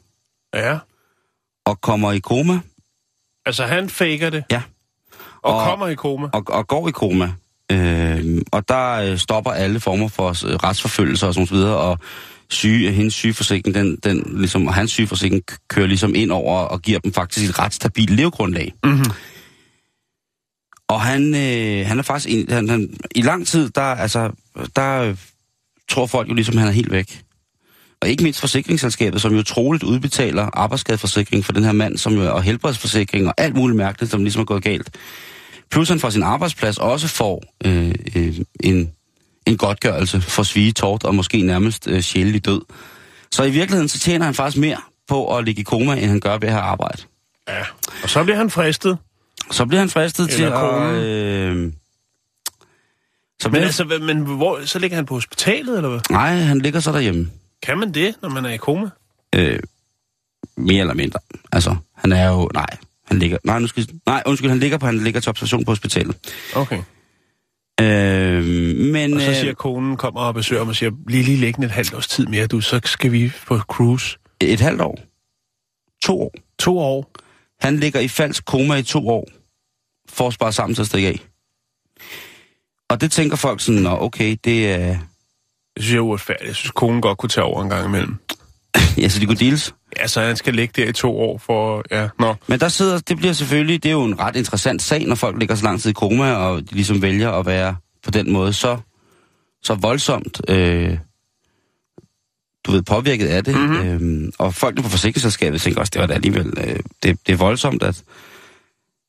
Ja. og kommer i koma, Altså, han faker det. Ja. Og, Og- kommer i koma. og, og går i koma. Øh, og der øh, stopper alle former for øh, retsforfølgelser og sådan videre, og syge, hendes sygeforsikring, den, den, ligesom, og hans sygeforsikring kører ligesom ind over og giver dem faktisk et ret stabilt levegrundlag. Mm-hmm. Og han, øh, han er faktisk, en, han, han, i lang tid, der, altså, der øh, tror folk jo ligesom, han er helt væk. Og ikke mindst forsikringsselskabet, som jo troligt udbetaler arbejdsskadeforsikring for den her mand, som jo, og helbredsforsikring og alt muligt mærkeligt, som ligesom er gået galt. Plus han fra sin arbejdsplads også får øh, øh, en, en godtgørelse for svige tort og måske nærmest øh, sjældent død. Så i virkeligheden så tjener han faktisk mere på at ligge i koma, end han gør ved at have arbejde. Ja. Og så bliver han fristet. Så bliver han fristet til Eller at... konen. Øh, så Men, altså, men hvor, så ligger han på hospitalet, eller hvad? Nej, han ligger så derhjemme. Kan man det, når man er i koma? Øh, mere eller mindre. Altså, han er jo... Nej, han ligger... Nej, nu skal, nej undskyld, han ligger på, han ligger til observation på hospitalet. Okay. Øh, men... Og så øh, siger konen, kommer og besøger mig og siger, lige lige liggende et halvt års tid mere, du, så skal vi på cruise. et halvt år. To år. To år. Han ligger i falsk koma i to år, for at spare sammen til at stikke af. Og det tænker folk sådan, Nå, okay, det er... Det synes jeg er uretfærdigt. Jeg synes, konen godt kunne tage over en gang imellem. Ja, så de kunne deals. Ja, så han skal ligge der i to år for... Ja, nå. Men der sidder, det bliver selvfølgelig, det er jo en ret interessant sag, når folk ligger så lang tid i koma, og de ligesom vælger at være på den måde så, så voldsomt, øh, du ved, påvirket af det. Mm-hmm. Øhm, og folkene på forsikringsselskabet tænker også, det var da alligevel, øh, det, det er voldsomt, at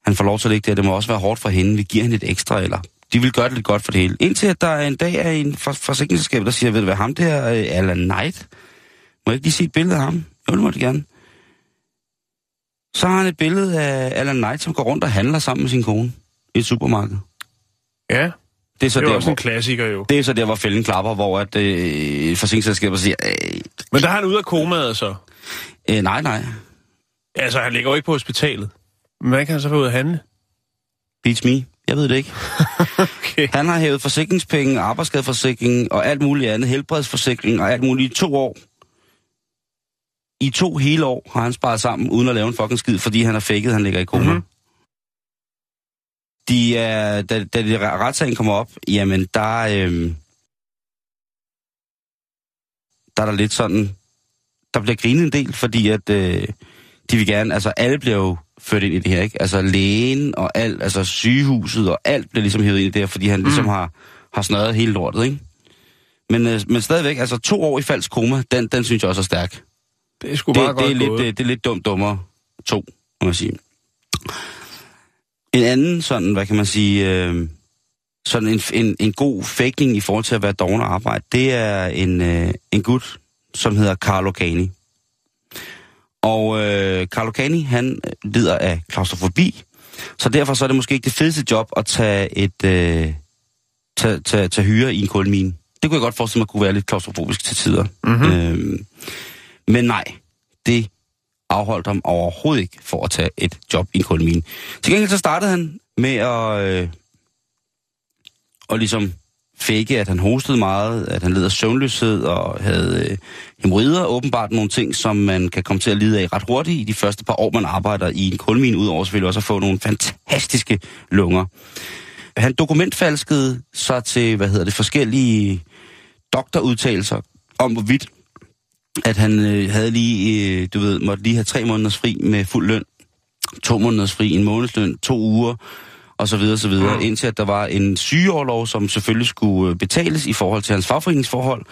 han får lov til at ligge der. Det må også være hårdt for hende. Vi giver hende et ekstra, eller de vil gøre det lidt godt for det hele. Indtil at der er en dag er en for, forsikringsselskab, der siger, ved du hvad, ham der, øh, Alan Knight, må jeg ikke lige se et billede af ham? Jo, det må det gerne. Så har han et billede af Alan Knight, som går rundt og handler sammen med sin kone i et supermarked. Ja, Det er så, det er der, også en hvor, klassiker jo. det er så der, hvor fælden klapper, hvor at, øh, forsikringsselskabet siger, øh, Men der er han ude af komaet så. øh, nej, nej. Altså, han ligger jo ikke på hospitalet. Men hvad kan han så få ud at handle? Beats me. Jeg ved det ikke. Okay. Han har hævet forsikringspenge, arbejdsskadeforsikring og alt muligt andet, helbredsforsikring og alt muligt i to år. I to hele år har han sparet sammen, uden at lave en fucking skid, fordi han har faked, han ligger i koma. Mhm. Mm-hmm. De er, da, da de retssagen kommer op, jamen der, øhm, der er der lidt sådan, der bliver grinet en del, fordi at øh, de vil gerne, altså alle bliver jo ført ind i det her, ikke? Altså lægen og alt, altså sygehuset og alt bliver ligesom hævet ind i det her, fordi han ligesom har, har snøret hele lortet, ikke? Men, øh, men stadigvæk, altså to år i falsk koma, den, den synes jeg også er stærk. Det er sgu Det, meget det, er godt lidt, gået. det, det er lidt dumt dummere. To, må man sige. En anden sådan, hvad kan man sige, øh, sådan en, en, en god fakening i forhold til at være doven og arbejde, det er en, øh, en gut, som hedder Carlo Cani. Og øh, Carlo Cani, han lider af klaustrofobi, så derfor så er det måske ikke det fedeste job at tage et øh, tage, tage, tage hyre i en kulmine. Det kunne jeg godt forestille mig kunne være lidt klaustrofobisk til tider. Mm-hmm. Øh, men nej, det afholdt ham overhovedet ikke for at tage et job i en kulmine. Til gengæld så startede han med at, øh, at ligesom fake, at han hostede meget, at han led af søvnløshed og havde øh, hemorrider, åbenbart nogle ting, som man kan komme til at lide af ret hurtigt i de første par år, man arbejder i en kulmine, udover selvfølgelig også at få nogle fantastiske lunger. Han dokumentfalskede sig til, hvad hedder det, forskellige doktorudtalelser om, hvorvidt at han øh, havde lige, øh, du ved, måtte lige have tre måneders fri med fuld løn, to måneders fri, en månedsløn, to uger, og så videre, så videre, mm. indtil at der var en sygeårlov, som selvfølgelig skulle øh, betales i forhold til hans fagforeningsforhold.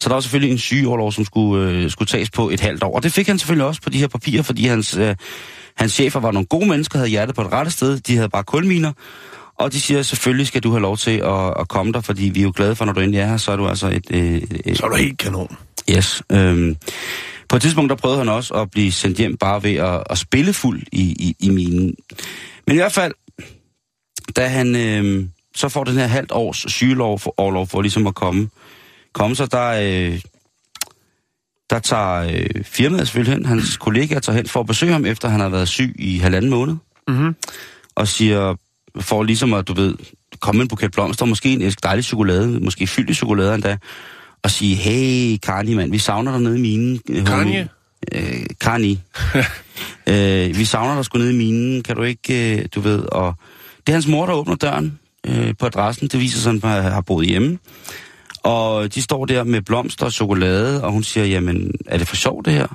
Så der var selvfølgelig en sygeårlov, som skulle, øh, skulle tages på et halvt år. Og det fik han selvfølgelig også på de her papirer, fordi hans, øh, hans chefer var nogle gode mennesker, havde hjertet på det rette sted. De havde bare kulminer. Og de siger, selvfølgelig skal du have lov til at, at komme der, fordi vi er jo glade for, når du endelig er her, så er du altså et... Øh, et Så er du helt kanon. Yes. Øhm, på et tidspunkt, der prøvede han også at blive sendt hjem bare ved at, at spille fuld i, i, i minen. Men i hvert fald, da han øh, så får den her halvt års sygelov for, overlov for ligesom at komme, komme så der, øh, der tager øh, firmaet selvfølgelig hen, hans kollegaer tager hen for at besøge ham, efter han har været syg i halvanden måned, Mm-hmm. og siger, for ligesom at, du ved, komme en buket blomster, måske en dejlig chokolade, måske fyldt i chokolade endda, og sige, hey, Karni, mand, vi savner dig nede i minen. øh, Kanye? homie." Øh, Karni. øh, vi savner dig sgu nede i minen, kan du ikke, øh, du ved, og det er hans mor, der åbner døren øh, på adressen, det viser sig, at han har boet hjemme. Og de står der med blomster og chokolade, og hun siger, jamen, er det for sjovt det her?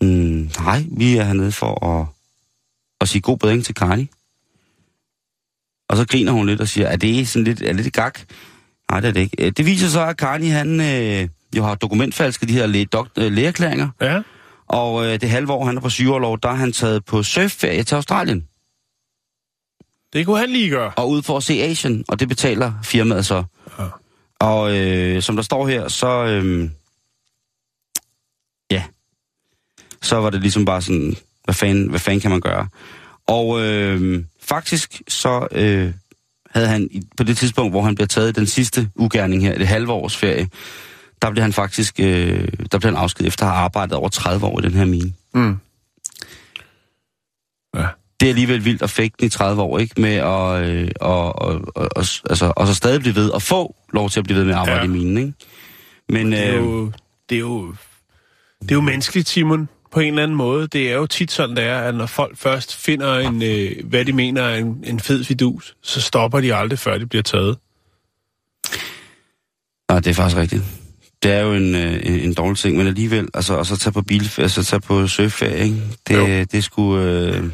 Mm, nej, vi er hernede for at, at sige god bedring til Karni. Og så griner hun lidt og siger, er det sådan lidt, er det lidt gak? Nej, det er det ikke. Øh, Det viser så, at Karni, han øh, jo har dokumentfalsket de her læge, dok, øh, lægeerklæringer. Ja. Og øh, det halve år, han er på sygeårlov, der er han taget på surfferie til Australien. Det kunne han lige gøre. Og ud for at se Asien, og det betaler firmaet så. Ja. Og øh, som der står her, så... Øh, ja. Så var det ligesom bare sådan, hvad fanden, hvad fanden kan man gøre? Og øh, faktisk så øh, havde han på det tidspunkt, hvor han bliver taget i den sidste ugærning her, det halve års ferie, der blev han faktisk øh, der blev han afskedet efter at have arbejdet over 30 år i den her mine. Mm. Det er alligevel vildt at den i 30 år, ikke? Med at, øh, og, og, og, og, altså, og så stadig blive ved at få lov til at blive ved med at arbejde Ja. i minen, ikke? Men Det er, øh, jo, det, er jo, det er jo menneskeligt, Simon, på en eller anden måde. Det er jo tit sådan, det er, at når folk først finder, en, øh, hvad de mener er en, en fed fidus, så stopper de aldrig, før de bliver taget. nej, det er faktisk rigtigt. Det er jo en, øh, en, dårlig ting, men alligevel, altså, og så tage på bilferie, så tage på surfferie, ikke? Det, Jo. det, sgu, øh,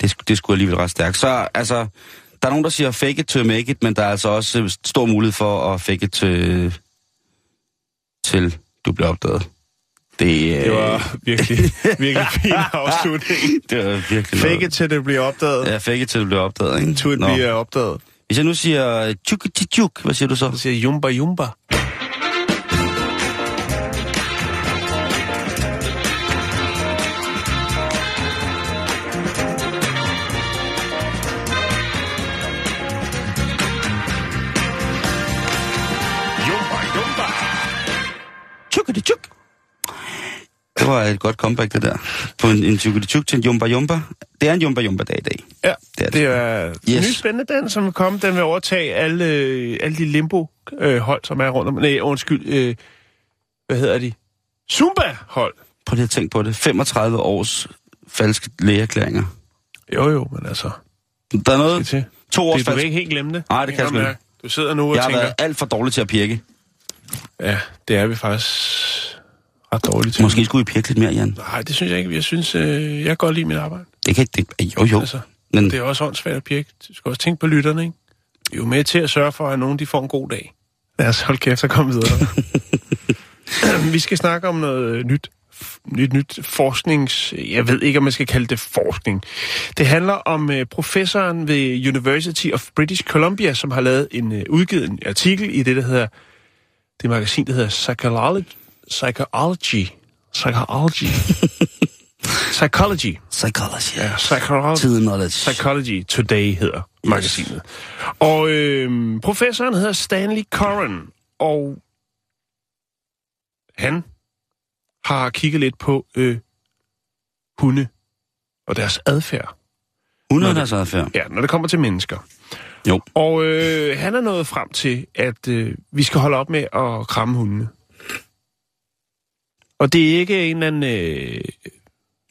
det, er sgu- det sgu alligevel ret stærkt. Så, altså, der er nogen, der siger fake it to make it, men der er altså også øh, stor mulighed for at fake it til, til du bliver opdaget. Det, øh, Det var virkelig, virkelig fin afslutning. det var virkelig Fake noget. it til det bliver opdaget. Ja, fake it til det bliver opdaget, ikke? To it bliver opdaget. Hvis jeg nu siger tjuk tjuk, hvad siger du så? Så siger jeg, jumba jumba. Det var et godt comeback, det der. På en, en tjuk til en jumba jumba. Det er en jumba jumba dag i dag. Ja, Det er det. er yes. en ny spændende den, som vil komme. Den vil overtage alle, alle de limbo-hold, som er rundt om. Nej, undskyld. Øh, hvad hedder de? Zumba-hold. Prøv lige at tænke på det. 35 års falske lægeerklæringer. Jo, jo, men altså... Der er noget... til. To års Det, du kan falske... ikke helt glemme det. Nej, det kan jeg ikke. Du sidder nu og Jeg har tænker, været alt for dårlig til at pirke. ja, det er vi faktisk ret dårligt til. Måske skulle vi pirke lidt mere, Jan. Nej, det synes jeg ikke. Jeg synes, øh, jeg kan godt lide mit arbejde. Det kan ikke... Det, jo, jo. Altså, Men det er også åndssvagt at pirke. Du skal også tænke på lytterne, ikke? Vi er jo med til at sørge for, at nogen de får en god dag. Lad os holde kæft og komme videre. vi skal snakke om noget nyt nyt, nyt forsknings... Jeg ved ikke, om man skal kalde det forskning. Det handler om uh, professoren ved University of British Columbia, som har lavet en uh, udgivet en artikel i det, der hedder... Det magasin, der hedder Psychology. Psychology. Psychology. Psychology. psychology. Ja, Psychology. Tiden knowledge. Psychology Today hedder magasinet. Og øh, professoren hedder Stanley Corran, og han har kigget lidt på øh, hunde og deres adfærd, 100 deres adfærd. ja, når det kommer til mennesker. Jo. Og øh, han er nået frem til, at øh, vi skal holde op med at kramme hundene. Og det er ikke en eller anden, øh,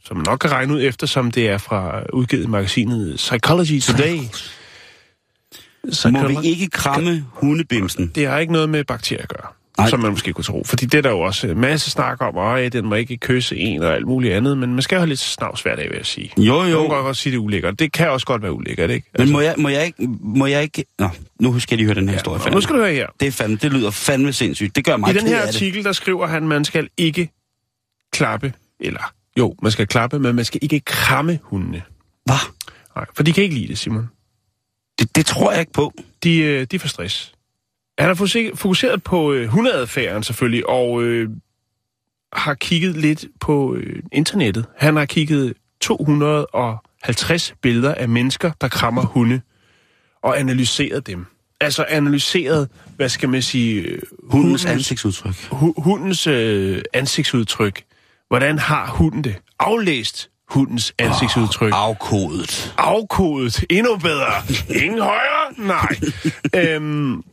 som man nok kan regne ud efter, som det er fra udgivet magasinet Psychology Today. Må vi ikke kramme hundebimsen? Det har ikke noget med bakterier at gøre, Nej. som man måske kunne tro. Fordi det er der jo også en masse snak om, at den må ikke kysse en og alt muligt andet, men man skal have lidt snavs hver dag, vil jeg sige. Jo, Jo. jo. Nogle kan godt sige, det er ulækkert. Det kan også godt være ulækkert, ikke? Men må jeg, må jeg ikke... Må jeg ikke... Nå, nu skal jeg lige høre den her historie. ja, nu skal du høre her. Det, er fandme, det lyder fandme sindssygt. Det gør mig I den her artikel, der skriver han, man skal ikke klappe, eller jo, man skal klappe, men man skal ikke kramme hundene. Hvad? Nej, for de kan ikke lide det, Simon. Det, det tror jeg ikke på. De, øh, de får stress. Han har fokus- fokuseret på øh, hundeadfærden selvfølgelig, og øh, har kigget lidt på øh, internettet. Han har kigget 250 billeder af mennesker, der krammer hunde, og analyseret dem. Altså analyseret, hvad skal man sige, øh, Hundens ansigtsudtryk. hu- hundens øh, ansigtsudtryk. Hvordan har hunden det? Aflæst hundens ansigtsudtryk. Afkodet. Afkodet. Endnu bedre. Ingen højere? Nej. øhm,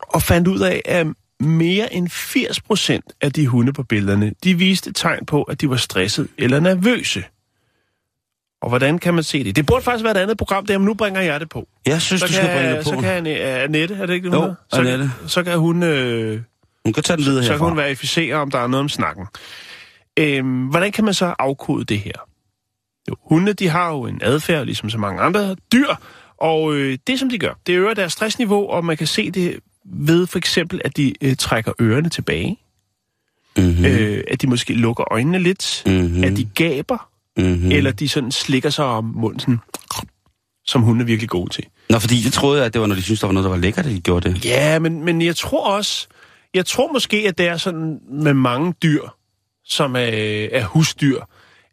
og fandt ud af, at mere end 80 procent af de hunde på billederne, de viste tegn på, at de var stresset eller nervøse. Og hvordan kan man se det? Det burde faktisk være et andet program der, men nu bringer jeg det på. Jeg synes, Så du skal bringe kan, det på. så kan Anne- Annette, er det ikke det, Jo, hun hedder? så, Annette. Kan, så kan hun... Øh, Hun kan tage den videre så kan hun herfra. verificere, om der er noget om snakken. Øhm, hvordan kan man så afkode det her? Jo, hunde, de har jo en adfærd, ligesom så mange andre dyr, og øh, det, som de gør, det øger deres stressniveau, og man kan se det ved for eksempel, at de øh, trækker ørerne tilbage, Mm-hmm. mm. øh, at de måske lukker øjnene lidt, mm. Mm-hmm. at de gaber, Mm-hmm. mm. eller de sådan slikker sig om munden, sådan, som hunde er virkelig gode til. Nå, fordi jeg troede, at det var, når de syntes, der var noget, der var lækkert, at de gjorde det. Ja, men, men jeg tror også, jeg tror måske, at det er sådan med mange dyr, som er, er husdyr,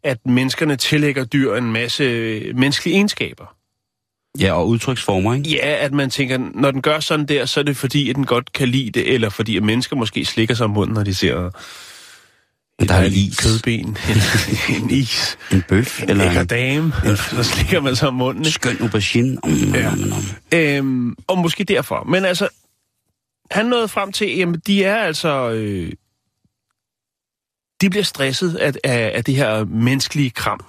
at menneskerne tillægger dyr en masse menneskelige egenskaber. Ja, og udtryksformer, ikke? Ja, at man tænker, når den gør sådan der, så er det fordi, at den godt kan lide det, eller fordi, at mennesker måske slikker sig om munden, når de ser Men der er en is. kødben, en, en is, En bøf, en eller en dame, så slikker man sig om munden. ikke? skøn aubergine. Mm, Ja. mm, mm. Øhm, og måske derfor. Men altså, han nåede frem til, jamen, de er altså... Øh, de bliver stresset af, af, af det her menneskelige kram.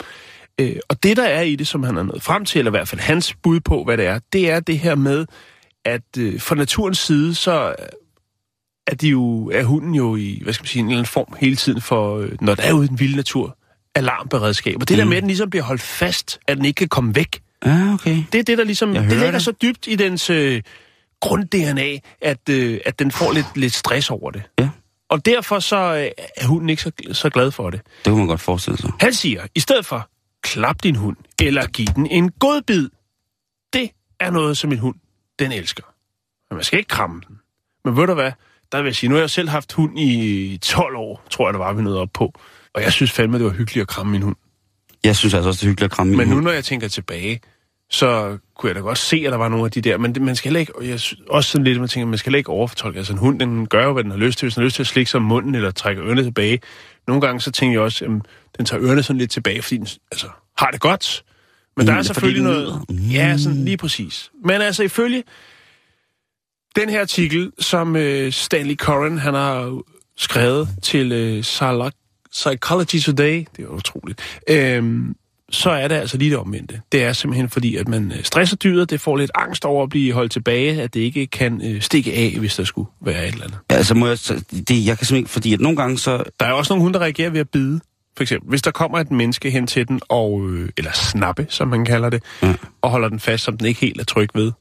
Øh, og det, der er i det, som han er nået frem til, eller i hvert fald hans bud på, hvad det er, det er det her med, at øh, fra naturens side, så er, de jo, er hunden jo i, hvad skal man sige, en eller anden form hele tiden for, øh, når der er ude i den vilde natur, alarmberedskab. Og det mm. der med, at den ligesom bliver holdt fast, at den ikke kan komme væk, Ja, okay. det er det, der ligesom... Jeg Det ligger det. så dybt i dens øh, grund-DNA, at, øh, at den får lidt, lidt stress over det. Ja. Og derfor så øh, er hunden ikke så, så glad for det. Det kunne man godt forestille sig. Han siger, i stedet for, klap din hund, eller giv den en god bid. Det er noget, som en hund, den elsker. Men man skal ikke kramme den. Men ved du hvad, der vil jeg sige, nu har jeg selv haft hund i 12 år, tror jeg, der var vi noget op på. Og jeg synes fandme, det var hyggeligt at kramme min hund. Jeg synes altså også, det er hyggeligt at kramme min Men nu, hund. når jeg tænker tilbage, så kunne jeg da godt se, at der var nogle af de der, men det, man skal heller ikke, og jeg, også sådan lidt, man tænker, man skal heller ikke overfortolke. Altså en hund, den gør jo, hvad den har lyst til. Hvis den har lyst til at slikke sig om munden, eller trække ørerne tilbage. Nogle gange, så tænker jeg også, at den tager ørerne sådan lidt tilbage, fordi den altså, har det godt. Men der Mm, er fordi selvfølgelig noget... Ja, sådan lige præcis. Men altså, ifølge den her artikel, som øh, Stanley Coren, han har skrevet til øh, Psychology Today, det er utroligt, øhm, så er det altså lige det omvendte. Det er simpelthen fordi, at man øh, stresser dyret, det får lidt angst over at blive holdt tilbage, at det ikke kan øh, stikke af, hvis der skulle være et eller andet. Ja, altså må jeg... Det, jeg kan simpelthen ikke... Fordi at nogle gange så... Der er også nogle hunde, der reagerer ved at bide. For eksempel, hvis der kommer et menneske hen til den, og, øh, eller snappe, som man kalder det, Ja. og holder den fast, som den ikke helt er tryg ved,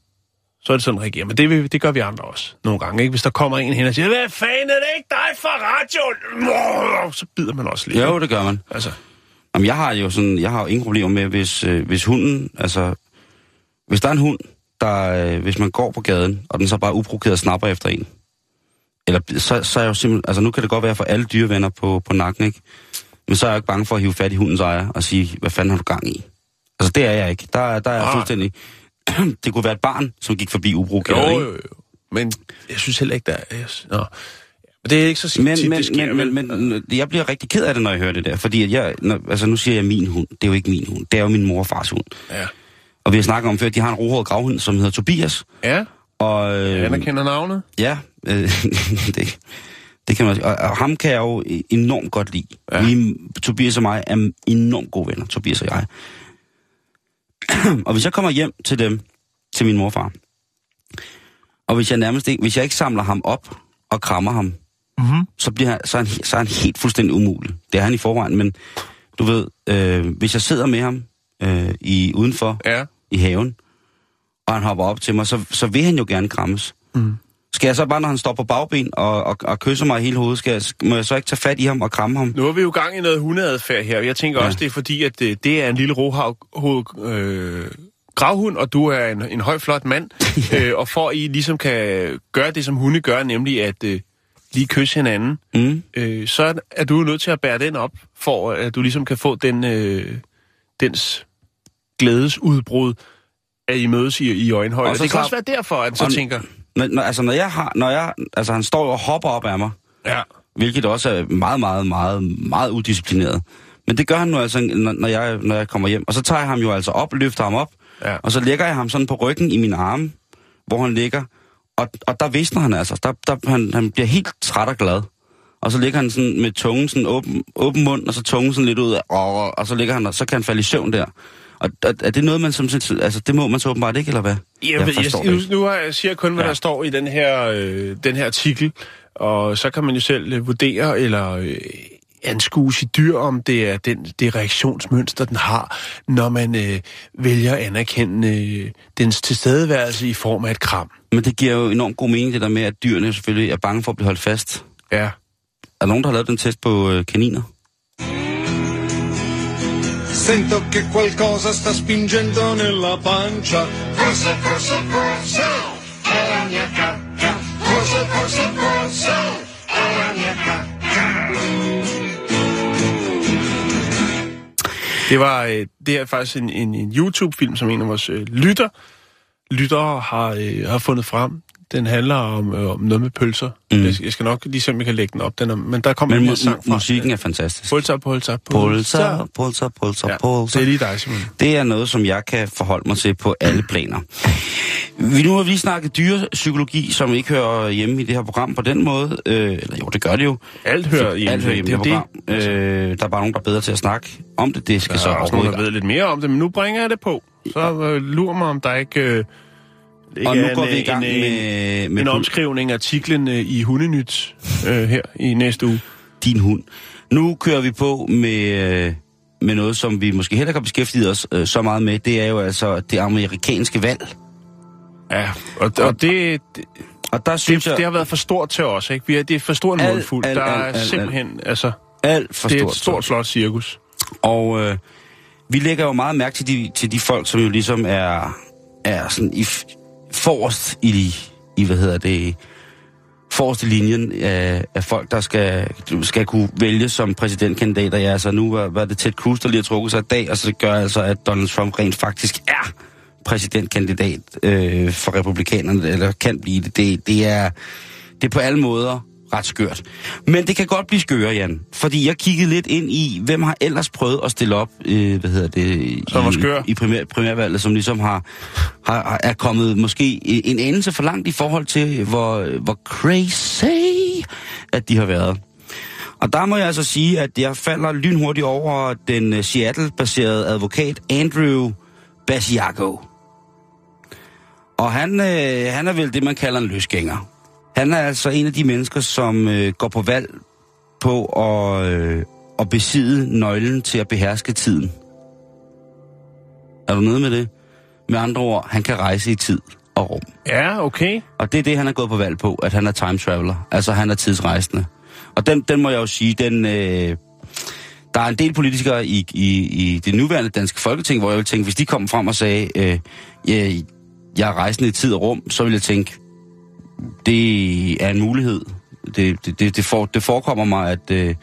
så er det sådan, den reagerer. Men det, det gør vi andre også nogle gange. Ikke? Hvis der kommer en hen og siger, hvad fanden er det ikke dig fra radioen? Så bider man også lidt. Jo, det gør man. Altså, Jamen, jeg har jo sådan, jeg har jo ingen problemer med, hvis, øh, hvis hunden, altså, hvis der er en hund, der, øh, hvis man går på gaden, og den så bare uprovokeret snapper efter en, eller så, så er jeg jo simpelthen, altså nu kan det godt være for alle dyrevenner på, på nakken, ikke? Men så er jeg ikke bange for at hive fat i hundens ejer og sige, hvad fanden har du gang i? Altså det er jeg ikke. Der, der er jeg Ah. fuldstændig... det kunne være et barn, som gik forbi uprovokeret, jo, jo, jo. Men jeg synes heller ikke, der er... Nå. Men det er ikke så Men, tit, men, det sker, men, men, men, jeg bliver rigtig ked af det, når jeg hører det der. Fordi at jeg, når, altså nu siger jeg min hund. Det er jo ikke min hund. Det er jo min mor og fars hund. Ja. Og vi har snakket om før, at de har en rohåret gravhund, som hedder Tobias. Ja, Og, jeg øh, anerkender navnet. ja, øh, det, det kan man. Og, og ham kan jeg jo enormt godt lide. Ja. Vi, Tobias og mig er enormt gode venner, Tobias og jeg. og hvis jeg kommer hjem til dem, til min morfar, og hvis jeg nærmest ikke, hvis jeg ikke samler ham op og krammer ham, Mm-hmm. så, bliver han, så, er han, så er han helt fuldstændig umulig. Det er han i forvejen, men du ved, øh, hvis jeg sidder med ham øh, i, udenfor Ja. i haven, og han hopper op til mig, så, så vil han jo gerne krammes. Mm. Skal jeg så bare, når han står på bagben og, og, og kysser mig i hele hovedet, skal jeg, må jeg så ikke tage fat i ham og kramme ham? Nu er vi jo gang i noget hundeadfærd her. Jeg tænker ja. Også, det er fordi, at det, det er en lille rohavd øh, gravhund, og du er en, en høj, flot mand. øh, og for at I ligesom kan gøre det, som hunde gør, nemlig at øh, lige kysse hinanden, Mm. øh, så er du nødt til at bære den op, for at du ligesom kan få den, øh, dens glædesudbrud, at I mødes i, i øjenhøjde. Og så det kan også være derfor, at han så Og- tænker... Når, når, altså, når jeg har, når jeg, altså, han står jo og hopper op af mig, Ja, hvilket også er meget, meget, meget, meget udisciplineret. Men det gør han nu altså, når, når, jeg, når jeg kommer hjem. Og så tager jeg ham jo altså op, løfter ham op, ja. og så lægger jeg ham sådan på ryggen i mine arme, hvor han ligger. Og, og der visner han altså. Der, der, han, han bliver helt træt og glad. Og så ligger han sådan med tungen sådan åben, åben mund, og så tungen sådan lidt ud af, og, og så ligger han, og så kan han falde i søvn der. Og er, er det noget, man som, altså det må man så åbenbart ikke, eller hvad? Jeg, jeg, jeg, det nu, har jeg siger kun, hvad ja. Ja. der står i den her, øh, den her artikel, og så kan man jo selv øh, vurdere eller øh, anskue sit dyr, om det er den, det reaktionsmønster, den har, når man øh, vælger at anerkende øh, dens tilstedeværelse i form af et kram. Men det giver jo enormt god mening, det der med, at dyrene selvfølgelig er bange for at blive holdt fast. Ja. Er der nogen, der har lavet den test på øh, kaniner? Sento che qualcosa sta spingendo nella pancia. Forse, forse, forse, è la mia cacca. Forse, forse, forse, Det var øh, det er faktisk en, en, en YouTube-film, som en af vores øh, lytter, lyttere har, øh, har fundet frem. Den handler om, øh, om noget med pølser. Mm. Jeg, jeg skal nok lige se, om jeg kan lægge den op. Den er, men der kommer Men en sang fra. musikken er fantastisk. Pulser, pulser, Pulser, pulser, pulser, Ja, det er lige dig, Simon. Det er noget, som jeg kan forholde mig til på alle planer. Vi nu har vi lige snakket dyrepsykologi, som ikke hører hjemme i det her program på den måde. Øh, eller jo, det gør det jo. Alt hører hjemme. Alt hører hjemme i det det er her program. Øh, der er bare nogen, der er bedre til at snakke om det. Det skal Der så er også nogen, der ved lidt mere om det, men nu bringer jeg det på. Så øh, lurer mig, om der ikke, øh, ikke Og nu er går en, vi i gang en, med, en, med en omskrivning af artiklen øh, i Hundenyt øh, her i næste uge. din hund. Nu kører vi på med, øh, med noget, som vi måske heller ikke har beskæftiget os øh, så meget med. Det er jo altså det amerikanske valg. Ja, og, og det, det, Og der synes det, jeg det har været for stort til os, ikke? Vi er, det er for stor en mundfuld. alt, Der er alt, alt, simpelthen, altså, alt for det er stort. et stort, flot cirkus. Og øh, vi lægger jo meget mærke til de, til de folk, som jo ligesom er, er sådan i forrest i, i, hvad hedder det, forrest i linjen af, af folk, der skal, skal kunne vælge som præsidentkandidater. Ja, altså nu var, var det Ted Cruz, der lige har trukket sig i dag, og så det gør altså, at Donald Trump rent faktisk er præsidentkandidat øh, for republikanerne, eller kan blive det. Det, det, er, det er på alle måder ret skørt. Men det kan godt blive skøre, Jan. Fordi jeg kiggede lidt ind i, hvem har ellers prøvet at stille op, øh, hvad hedder det, Som i, i primær, primærvalget, som ligesom har, har, er kommet måske en anelse for langt i forhold til, hvor, hvor crazy, at de har været. Og der må jeg altså sige, at jeg falder lynhurtigt over den øh, Seattle-baserede advokat Andrew Basiago. Og han, øh, han er vel det, man kalder en løsgænger. Han er altså en af de mennesker, som øh, går på valg på at, øh, at besidde nøglen til at beherske tiden. Er du nede med det? Med andre ord, han kan rejse i tid og rum. Ja, okay. Og det er det, han er gået på valg på, at han er time traveler. Altså, han er tidsrejsende. Og den, den må jeg jo sige, den... Øh, der er en del politikere i, i, i det nuværende danske folketing, hvor jeg vil tænke, hvis de kom frem og sagde, øh, ja, jeg er rejsende i tid og rum, så vil jeg tænke, det er en mulighed. Det, det, det, det, for, det forekommer mig, at, øh,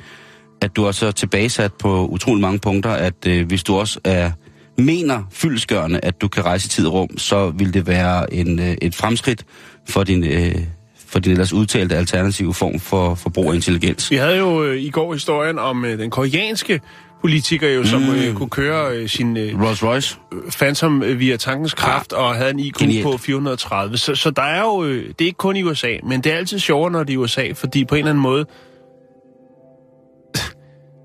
at du er så tilbagesat på utrolig mange punkter, at øh, hvis du også er mener fyldesgørende, at du kan rejse i tid og rum, så vil det være en, øh, et fremskridt for din, øh, for din ellers udtalte alternative form for, for brug af intelligens. Vi havde jo øh, i går historien om øh, den koreanske politiker, jo, som Mm. øh, kunne køre øh, sin øh, Rolls Royce? Phantom øh, via tankens kraft og havde en IQ Genialt. på 430. Så, så der er jo, øh, det er ikke kun i USA, men det er altid sjovere, når det er i USA, fordi på en eller anden måde,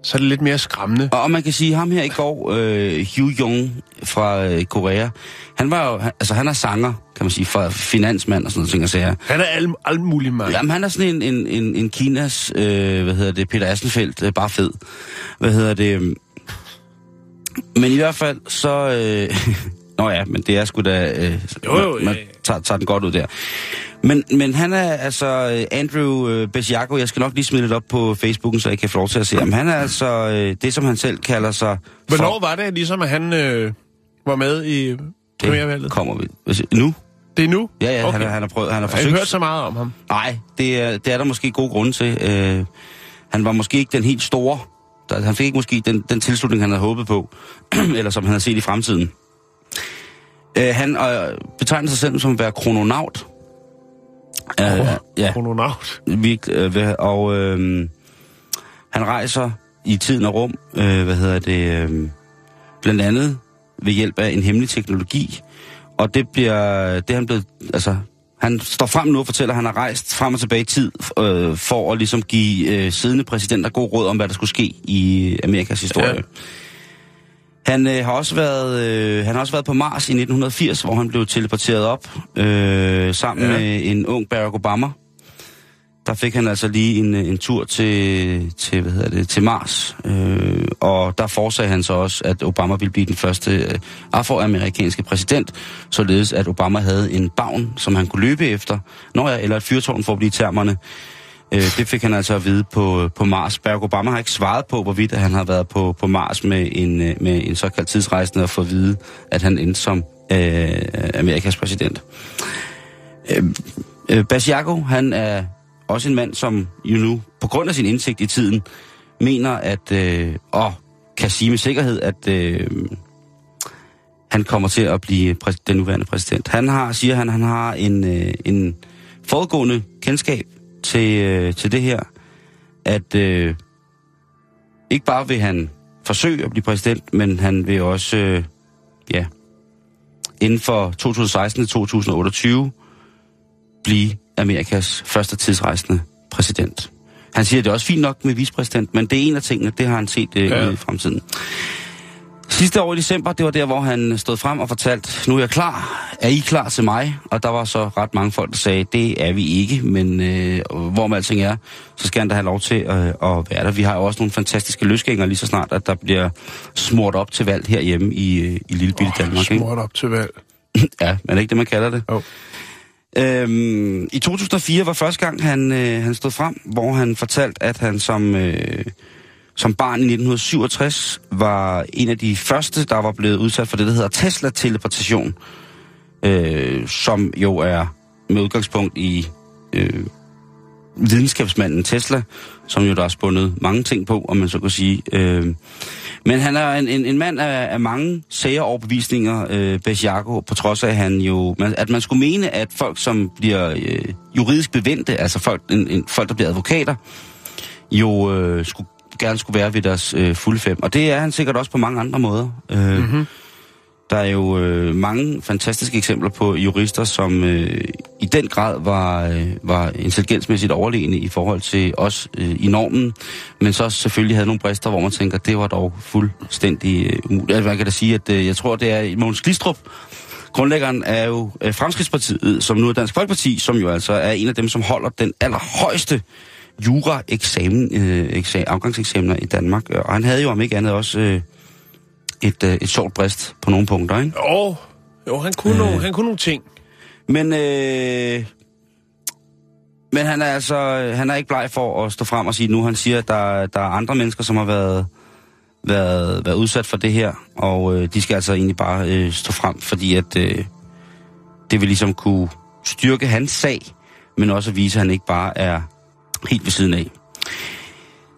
så er det lidt mere skræmmende. Og man kan sige, ham her i går, øh, Hugh Jung fra øh, Korea, han var jo, han, altså han er sanger, kan man sige, for finansmand og sådan noget ting og sager. Han er alt, alt muligt mand. Jamen, han er sådan en, en, en, en Kinas, øh, hvad hedder det, Peter Assenfeldt, øh, bare fed. Hvad hedder det? Men i hvert fald, så... Øh, Nå ja, men det er sgu da... Øh, Jo, jo, man, man tager, tager den godt ud der. Men, men han er altså øh, Andrew øh, Besiago, jeg skal nok lige smide lidt op på Facebooken, så I kan få lov til at se ham. Han er altså øh, det, som han selv kalder sig... Hvornår var det ligesom, at han øh, var med i premiervalget? det kommer vi. Nu? Det er nu? Ja, ja, okay. han, har- han har prøvet, han har Jeg har forsøgt... hørt så meget om ham. Nej, det er, det er der måske gode grunde til. Øh, han var måske ikke den helt store. Der, han fik ikke måske den, den tilslutning, han havde håbet på, eller som han havde set i fremtiden. Øh, han øh, betegner sig selv som at være krononaut. Øh, ja, Krononaut. virkelig, øh, og øh, han rejser i tiden og rum, øh, hvad hedder det, øh, blandt andet ved hjælp af en hemmelig teknologi, og det bliver, det er han blevet, altså, han står frem nu og fortæller, at han har rejst frem og tilbage i tid, øh, for at ligesom give øh, siddende præsidenter god råd om, hvad der skulle ske i Amerikas historie. Ja. Han øh, har også været øh, han har også været på Mars i 1980, hvor han blev teleporteret op øh, sammen Ja. med en ung Barack Obama. Der fik han altså lige en, øh, en tur til, til, hvad hedder det, til Mars, øh, og der forsagde han så også, at Obama ville blive den første øh, afroamerikanske præsident, således at Obama havde en bagn, som han kunne løbe efter, når jeg, eller et fyrtårn for at blive termerne. Øh, det fik han altså at vide på, på Mars. Barack Obama har ikke svaret på, hvorvidt han har været på, på Mars med en, øh, med en såkaldt tidsrejsende og få at vide, at han endte som øh, Amerikas præsident. Øh, øh, Basiago, han er også en mand, som jo nu, på grund af sin indsigt i tiden, mener, at, øh, og kan sige med sikkerhed, at øh, han kommer til at blive præs- den nuværende præsident. Han har, siger han, han har en, øh, en forudgående kendskab til, øh, til det her, at øh, ikke bare vil han forsøge at blive præsident, men han vil også, øh, ja, inden for 2016-2028 blive Amerikas første tidsrejsende præsident. Han siger, at det er også fint nok med vicepræsident, men det er en af tingene, det har han set øh, ja. i fremtiden. Sidste år i december, det var der, hvor han stod frem og fortalte, nu er jeg klar. Er I klar til mig? Og der var så ret mange folk, der sagde, det er vi ikke, men øh, hvor med alting er, så skal han da have lov til øh, at være der. Vi har jo også nogle fantastiske løsgængere lige så snart, at der bliver smurt op til valg herhjemme i, øh, i lille bitte Danmark. Ikke? Smurt op til valg. Ja, men er det ikke det, man kalder det? Jo. Øhm, I 2004 var første gang, han, øh, han stod frem, hvor han fortalte, at han som, øh, som barn i 1967 var en af de første, der var blevet udsat for det, der hedder Tesla-teleportation, øh, som jo er med udgangspunkt i øh, videnskabsmanden Tesla, som jo der har spundet mange ting på, om man så kan sige. Øh, men han er en, en, en mand af, af mange sære overbevisninger, øh, Besiago, på trods af, at, han jo, at man skulle mene, at folk, som bliver øh, juridisk bevendte, altså folk, en, en, folk, der bliver advokater, jo øh, skulle, gerne skulle være ved deres øh, fulde fem. Og det er han sikkert også på mange andre måder. Øh, mm-hmm. Der er jo øh, mange fantastiske eksempler på jurister, som øh, i den grad var, øh, var intelligensmæssigt overlegne i forhold til os øh, i normen, men så selvfølgelig havde nogle brister, hvor man tænker, det var dog fuldstændig øh, umuligt. Altså, man kan da sige, at øh, jeg tror, det er Mogens Glistrup, grundlæggeren er jo øh, Fremskridspartiet, som nu er Dansk Folkeparti, som jo altså er en af dem, som holder den allerhøjeste jura-eksamen, øh, eksa- afgangseksamener i Danmark. Og han havde jo om ikke andet også... Øh, et, øh, et sjovt brist på nogle punkter, ikke? Jo, jo han, kunne øh. nogle, han kunne nogle ting. Men, øh, men han er altså han er ikke bleg for at stå frem og sige nu. Han siger, at der, der er andre mennesker, som har været, været, været udsat for det her, og øh, de skal altså egentlig bare øh, stå frem, fordi at øh, det vil ligesom kunne styrke hans sag, men også at vise, at han ikke bare er helt ved siden af.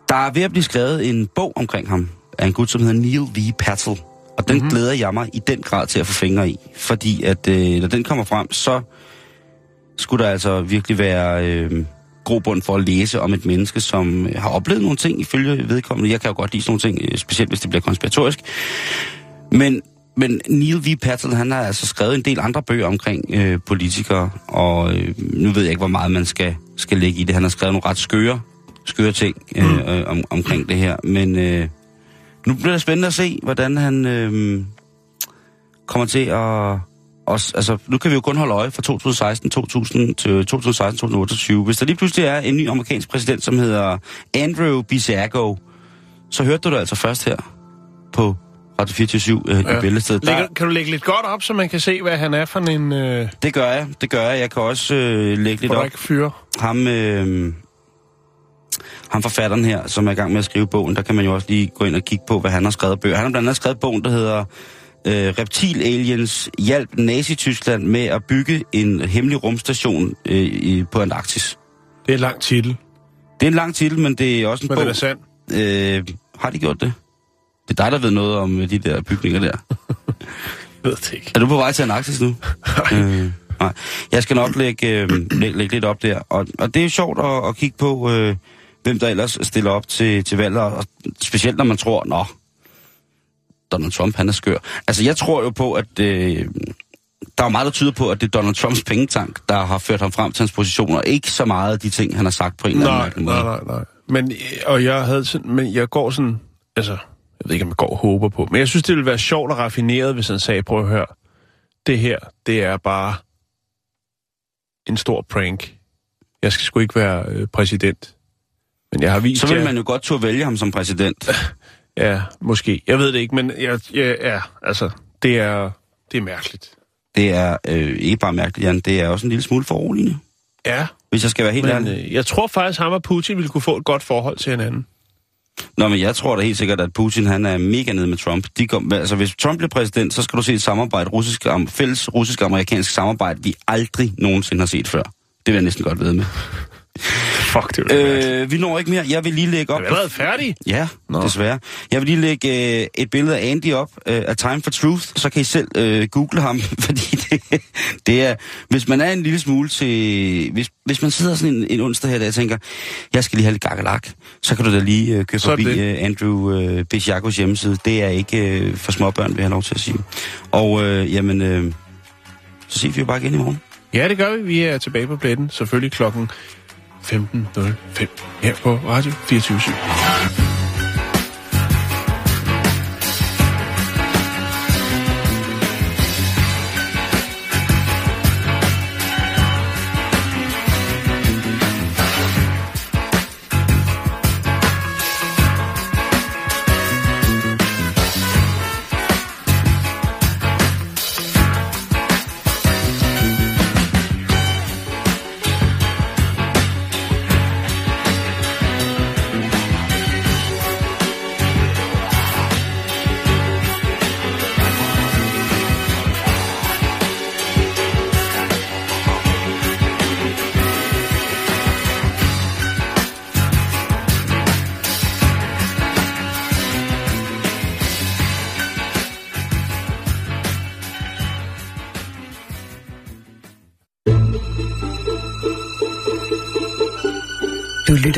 Der er ved at blive skrevet en bog omkring ham, af en gut, som hedder Neil V. Patel. Og den mm-hmm. glæder jeg mig i den grad til at få fingre i. Fordi at øh, når den kommer frem, så skulle der altså virkelig være øh, grobund for at læse om et menneske, som øh, har oplevet nogle ting ifølge vedkommende. Jeg kan jo godt lide sådan nogle ting, øh, specielt hvis det bliver konspiratorisk. Men, men Neil V. Patel, han har altså skrevet en del andre bøger omkring øh, politikere, og øh, nu ved jeg ikke, hvor meget man skal, skal lægge i det. Han har skrevet nogle ret skøre, skøre ting øh, mm. øh, om, omkring det her, men... Øh, nu bliver det spændende at se, hvordan han øh, kommer til at... Også, altså, nu kan vi jo kun holde øje fra 2016 2000 til 2016 2028. Hvis der lige pludselig er en ny amerikansk præsident, som hedder Andrew Bisago, så hørte du det altså først her på Radio 24 øh, ja. i Bæltestedet. Der... Kan du lægge lidt godt op, så man kan se, hvad han er for en... Øh... Det gør jeg, det gør jeg. Jeg kan også øh, lægge lidt op. fyre? Ham, øh, ham forfatteren her, som er i gang med at skrive bogen, der kan man jo også lige gå ind og kigge på, hvad han har skrevet bøger. Han har blandt andet skrevet bogen, der hedder øh, Reptil Aliens hjalp Nazi-Tyskland med at bygge en hemmelig rumstation øh, i, på Antarktis. Det er en lang titel. Det er en lang titel, men det er også en men bog. Men det er sandt. Øh, har de gjort det? Det er dig, der ved noget om de der bygninger der. ved det ikke. Er du på vej til Antarktis nu? øh, nej. Jeg skal nok lægge, øh, lægge, lægge lidt op der. Og, og det er jo sjovt at, at kigge på... Øh, hvem der ellers stiller op til, til valget, og specielt når man tror, nå, Donald Trump, han er skør. Altså, jeg tror jo på, at øh, der er meget, der tyder på, at det er Donald Trumps pengetank, der har ført ham frem til hans positioner. Ikke så meget af de ting, han har sagt på en eller anden måde. Nej, nej, nej. Men, og jeg havde sådan, men jeg går sådan, altså, jeg ved ikke, om jeg går og håber på, men jeg synes, det ville være sjovt og raffineret, hvis han sagde, prøv at høre, det her, det er bare en stor prank. Jeg skal sgu ikke være øh, præsident. Men jeg har vist Så vil man jo godt turde vælge ham som præsident. Ja, måske. Jeg ved det ikke, men jeg, jeg, ja, altså, det er, det er mærkeligt. Det er øh, ikke bare mærkeligt, Jan. Det er også en lille smule foruroligende. Ja. Hvis jeg skal være helt men, ærlig. Øh, jeg tror faktisk, ham og Putin ville kunne få et godt forhold til hinanden. Nå, men jeg tror da helt sikkert, at Putin han er mega nede med Trump. De kom, altså, hvis Trump bliver præsident, så skal du se et samarbejde, russisk, fælles russisk-amerikansk samarbejde, vi aldrig nogensinde har set før. Det vil jeg næsten godt ved med. Fuck, det øh, Vi når ikke mere. Jeg vil lige lægge op... Er allerede færdige? Ja, Nå. desværre. Jeg vil lige lægge øh, et billede af Andy op øh, af Time for Truth, så kan I selv øh, google ham, fordi det, det er... Hvis man er en lille smule til... Hvis, hvis man sidder sådan en, en onsdag her, der jeg tænker, jeg skal lige have lidt gakkelak, så kan du da lige øh, køre forbi øh, Andrew øh, Bisjakos hjemmeside. Det er ikke øh, for småbørn, vil jeg have lov til at sige. Og øh, jamen, øh, så ses vi jo bare igen i morgen. Ja, det gør vi. Vi er tilbage på pletten, selvfølgelig klokken 15.05 her på Radio 24 /7.